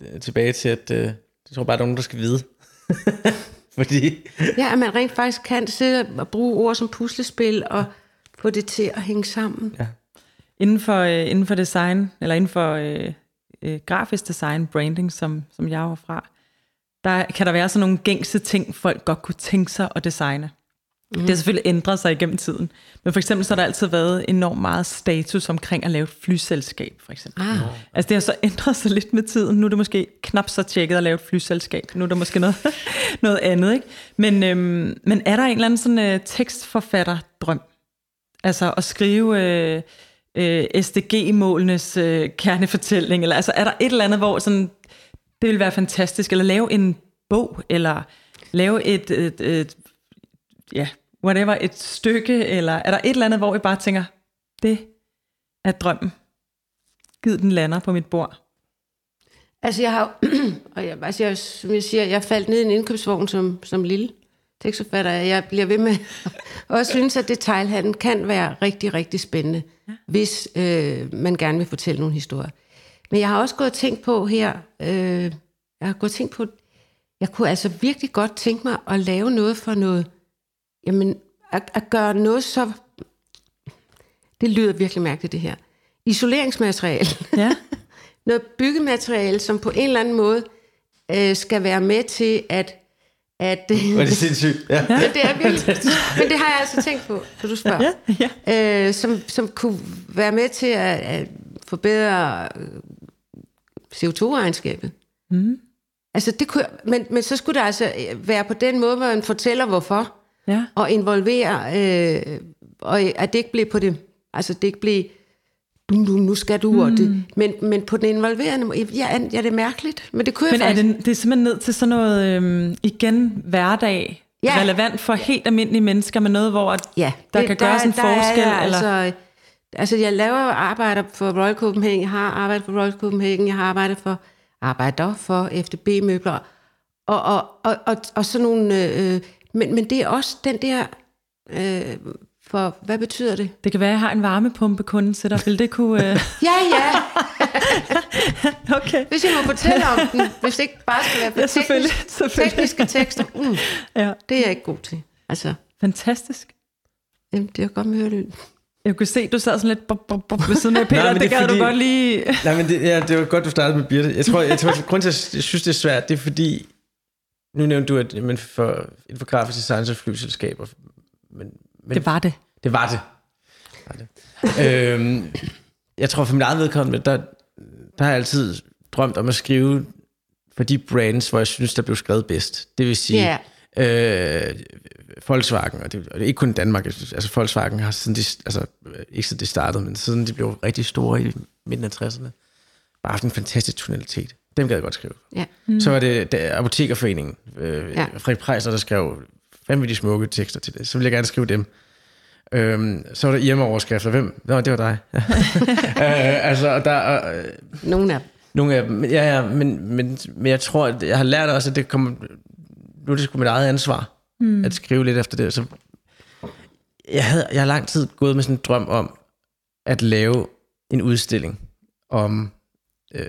Speaker 4: det er tilbage til, at øh, jeg tror bare, der er nogen, der skal vide. <laughs> Fordi, <laughs>
Speaker 3: ja, at man rent faktisk kan sidde og bruge ord som puslespil og få det til at hænge sammen.
Speaker 4: ja.
Speaker 2: Inden for, øh, inden for design, eller inden for øh, øh, grafisk design, branding, som, som jeg var fra, der kan der være sådan nogle gængse ting, folk godt kunne tænke sig at designe. Mm. Det har selvfølgelig ændret sig igennem tiden. Men for eksempel så har der altid været enormt meget status omkring at lave et flyselskab, for eksempel.
Speaker 3: Ah.
Speaker 2: Altså det har så <laughs> ændret sig lidt med tiden. Nu er det måske knap så tjekket at lave et flyselskab. Nu er der måske noget, <laughs> noget andet, ikke? Men, øhm, men er der en eller anden sådan øh, tekstforfatterdrøm? Altså at skrive øh, øh, SDG-målenes øh, kernefortælling, eller altså er der et eller andet, hvor sådan, det vil være fantastisk, eller lave en bog, eller lave et, et, et ja, whatever, et stykke, eller er der et eller andet, hvor I bare tænker, det er drømmen. Gid den lander på mit bord.
Speaker 3: Altså, jeg har <clears throat> og jeg, altså, jeg, som jeg siger, jeg faldt ned i en indkøbsvogn som, som lille tekstforfatter, jeg bliver ved med <laughs> og synes, at detailhandlen kan være rigtig, rigtig spændende, ja. hvis øh, man gerne vil fortælle nogle historier. Men jeg har også gået og tænkt på her, øh, jeg har gået og tænkt på, jeg kunne altså virkelig godt tænke mig at lave noget for noget, jamen, at, at gøre noget så, det lyder virkelig mærkeligt det her, isoleringsmateriale.
Speaker 2: Ja. <laughs>
Speaker 3: noget byggemateriale, som på en eller anden måde øh, skal være med til at... at
Speaker 4: Var det sindssygt? Ja.
Speaker 3: ja, det er virkelig. Men det har jeg altså tænkt på, når du spørger.
Speaker 2: Ja, ja.
Speaker 3: Øh, som, som kunne være med til at, at forbedre øh, CO2-regnskabet.
Speaker 2: Mm.
Speaker 3: Altså, det kunne, men, men så skulle det altså være på den måde, hvor man fortæller hvorfor,
Speaker 2: Ja.
Speaker 3: og involvere, øh, og at det ikke blev på det, altså det ikke blev, du, nu skal du, mm. og det, men, men på den involverende måde, ja, ja, det er mærkeligt, men det kunne
Speaker 2: Men
Speaker 3: jeg
Speaker 2: er
Speaker 3: faktisk.
Speaker 2: det, det er simpelthen ned til sådan noget, øhm, igen, hverdag,
Speaker 3: Ja.
Speaker 2: relevant for helt almindelige mennesker, med noget, hvor
Speaker 3: ja,
Speaker 2: der
Speaker 3: det-
Speaker 2: kan gøres en
Speaker 3: der er
Speaker 2: forskel?
Speaker 3: jeg,
Speaker 2: eller?
Speaker 3: Altså, altså, jeg laver arbejder for Royal Copenhagen, jeg har arbejdet for Royal Copenhagen, jeg har arbejdet for, arbejder for FDB-møbler, og, og, og, og, og sådan nogle, øh, men, men det er også den der, øh, for, hvad betyder det?
Speaker 2: Det kan være, at jeg har en varmepumpe kunde til dig. Vil det kunne... Øh... <laughs>
Speaker 3: Ja, ja, <laughs>
Speaker 2: okay.
Speaker 3: hvis jeg må fortælle om den, hvis det ikke bare skal være for
Speaker 2: Ja, selvfølgelig,
Speaker 3: teknisk,
Speaker 2: selvfølgelig.
Speaker 3: tekniske tekster, mm, <laughs>
Speaker 2: Ja.
Speaker 3: det er jeg ikke god til. Altså,
Speaker 2: Fantastisk.
Speaker 3: jamen, det er godt med hørelyd.
Speaker 2: Jeg kunne se, du sad sådan lidt bup, bup, bup, ved siden af Peter.
Speaker 4: men
Speaker 2: det,
Speaker 4: det
Speaker 2: gad
Speaker 4: fordi-
Speaker 2: du godt lige...
Speaker 4: Nej, men det, ja, det var godt, du startede med Birte. Jeg tror, jeg tror at grunden til, at jeg synes, det er svært, det er fordi, nu nævnte du, at men for, inden for grafisk design, så er flyselskaber. Men, men
Speaker 2: Det var det.
Speaker 4: Det var det. Var det. øhm, jeg tror for mit eget vedkommende, der, der har jeg altid drømt om at skrive for de brands, hvor jeg synes, der blev skrevet bedst. Det vil sige
Speaker 3: Ja.
Speaker 4: øh, Volkswagen, og det, og det er ikke kun Danmark, altså Volkswagen har siden de, altså ikke siden de startede, men siden de blev rigtig store i midten af 60'erne, bare haft en fantastisk tonalitet. Dem gad jeg godt skrive.
Speaker 3: Ja.
Speaker 4: Mm. Så var det, det Apotekerforeningen, øh,
Speaker 3: Ja.
Speaker 4: Frederik Prejser, der skrev vanvittigt smukke tekster til det. Så ville jeg gerne skrive dem. Øhm, så var der Irma-overskrifter. Hvem? Nå, det var dig. <laughs> <laughs> øh, altså, der, øh,
Speaker 3: Nogle af dem.
Speaker 4: nogle af dem, ja, ja, men, men, men jeg tror, at jeg har lært også, at det kommer, nu er det sgu mit eget ansvar, mm. at skrive lidt efter det. Så jeg, havde, jeg har lang tid gået med sådan en drøm om, at lave en udstilling om øh,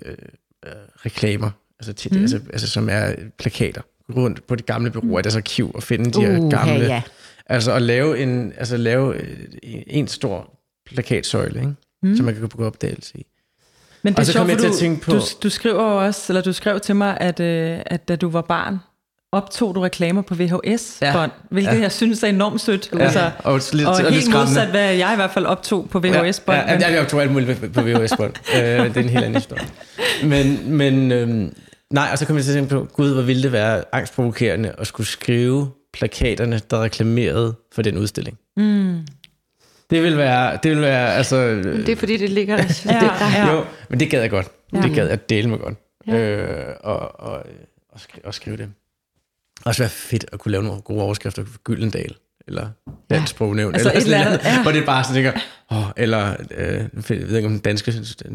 Speaker 4: reklamer, altså, til, mm. altså, altså som er plakater, rundt på de gamle bureauer i deres arkiv, og finde de her
Speaker 3: Uha,
Speaker 4: gamle,
Speaker 3: ja.
Speaker 4: altså at lave en, altså lave øh, en stor plakatsøjle, ikke? Mm. som man kan gå på opdagelse i.
Speaker 2: Men det
Speaker 4: Og
Speaker 2: er
Speaker 4: så
Speaker 2: sjovt,
Speaker 4: kom jeg
Speaker 2: for
Speaker 4: til at
Speaker 2: du,
Speaker 4: tænke på-
Speaker 2: du, du skriver også, eller du skrev til mig, at, øh, at da du var barn, optog du reklamer på VHS-bånd, ja. hvilket
Speaker 4: Ja.
Speaker 2: jeg synes er enormt sødt.
Speaker 4: Ja,
Speaker 2: Altså,
Speaker 4: og lidt-
Speaker 2: og
Speaker 4: og
Speaker 2: helt modsat, hvad jeg i hvert fald optog på VHS-bånd.
Speaker 4: Ja, ja, ja, jeg optog alt muligt på VHS-bånd. øh, det er en helt anden historie. Men, men øhm, nej, og så kom jeg til at tænke på, gud, hvor ville det være angstprovokerende at skulle skrive plakaterne, der reklamerede for den udstilling. Mm. Det vil være, det vil være, altså...
Speaker 3: Det er fordi, det ligger der.
Speaker 2: Ja, ja.
Speaker 4: Jo, men det gad jeg godt.
Speaker 2: Ja.
Speaker 4: Det gad jeg dele mig godt. Ja. Øh, og, og, og, skrive, og skrive det. Også være fedt at kunne lave nogle gode overskrifter for Gyldendal, eller Dansk Sprognævn,
Speaker 2: Altså
Speaker 4: eller sådan noget,
Speaker 2: ja.
Speaker 4: hvor det er bare sådan, tænker, åh, eller, øh, jeg ved ikke om den danske,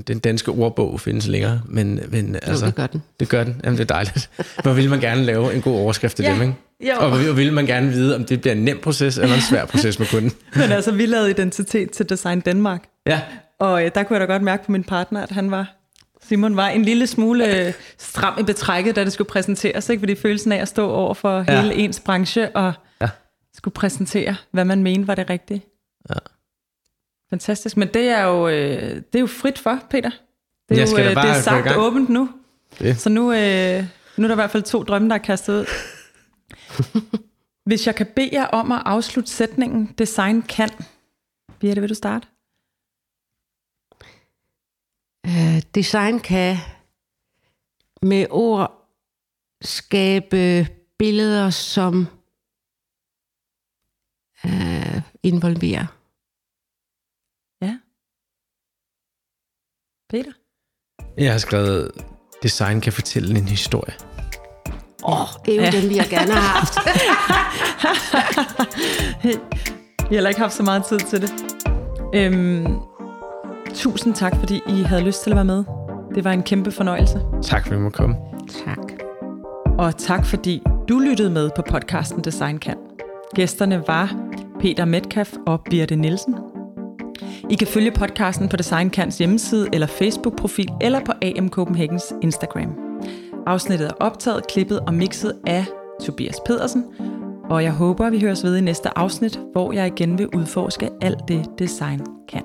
Speaker 4: den danske ordbog findes længere, men, men altså,
Speaker 3: det gør den.
Speaker 4: Det gør den, jamen det er dejligt. Hvor vil man gerne lave en god overskrift til
Speaker 3: Ja.
Speaker 4: dem, ikke?
Speaker 2: Jo.
Speaker 4: Og hvor vil man gerne vide, om det bliver en nem proces, eller en svær proces med kunden. <laughs>
Speaker 2: Men altså, vi lavede identitet til Design Danmark.
Speaker 4: Ja,
Speaker 2: Og øh, der kunne jeg da godt mærke på min partner, at han var, Simon var en lille smule øh, stram i betrækket, da det skulle præsenteres. Ikke? Fordi følelsen af at stå over for ja. Hele ens branche og
Speaker 4: Ja.
Speaker 2: skulle præsentere, hvad man mente var det rigtige.
Speaker 4: Ja.
Speaker 2: Fantastisk. Men det er jo, øh, det er jo frit for, Peter. Det er,
Speaker 4: Jeg
Speaker 2: jo,
Speaker 4: skal da
Speaker 2: øh,
Speaker 4: bare
Speaker 2: det er sagt åbent nu.
Speaker 4: Det.
Speaker 2: Så nu, øh, nu er der i hvert fald to drømme, der er kastet ud. <laughs> Hvis jeg kan bede jer om at afslutte sætningen, design kan. Birte, vil du starte?
Speaker 3: Øh, design kan med ord skabe billeder, som øh, involverer.
Speaker 2: Ja. Peter?
Speaker 4: jeg har skrevet, design kan fortælle en historie.
Speaker 3: Åh, oh, det er jo Ja. dem, vi har gerne har haft. <laughs>
Speaker 2: Jeg har heller ikke haft så meget tid til det. Øhm, tusind tak, fordi I havde lyst til at være med. Det var en kæmpe fornøjelse.
Speaker 4: Tak for, at vi må komme.
Speaker 3: tak.
Speaker 2: Og tak, fordi du lyttede med på podcasten Design Kan. Gæsterne var Peter Metcalf og Birte Nielsen. I kan følge podcasten på Designkants hjemmeside eller Facebook-profil eller på AM Copenhagens Instagram. Afsnittet er optaget, klippet og mixet af Tobias Pedersen, og jeg håber, vi høres ved i næste afsnit, hvor jeg igen vil udforske alt det, design kan.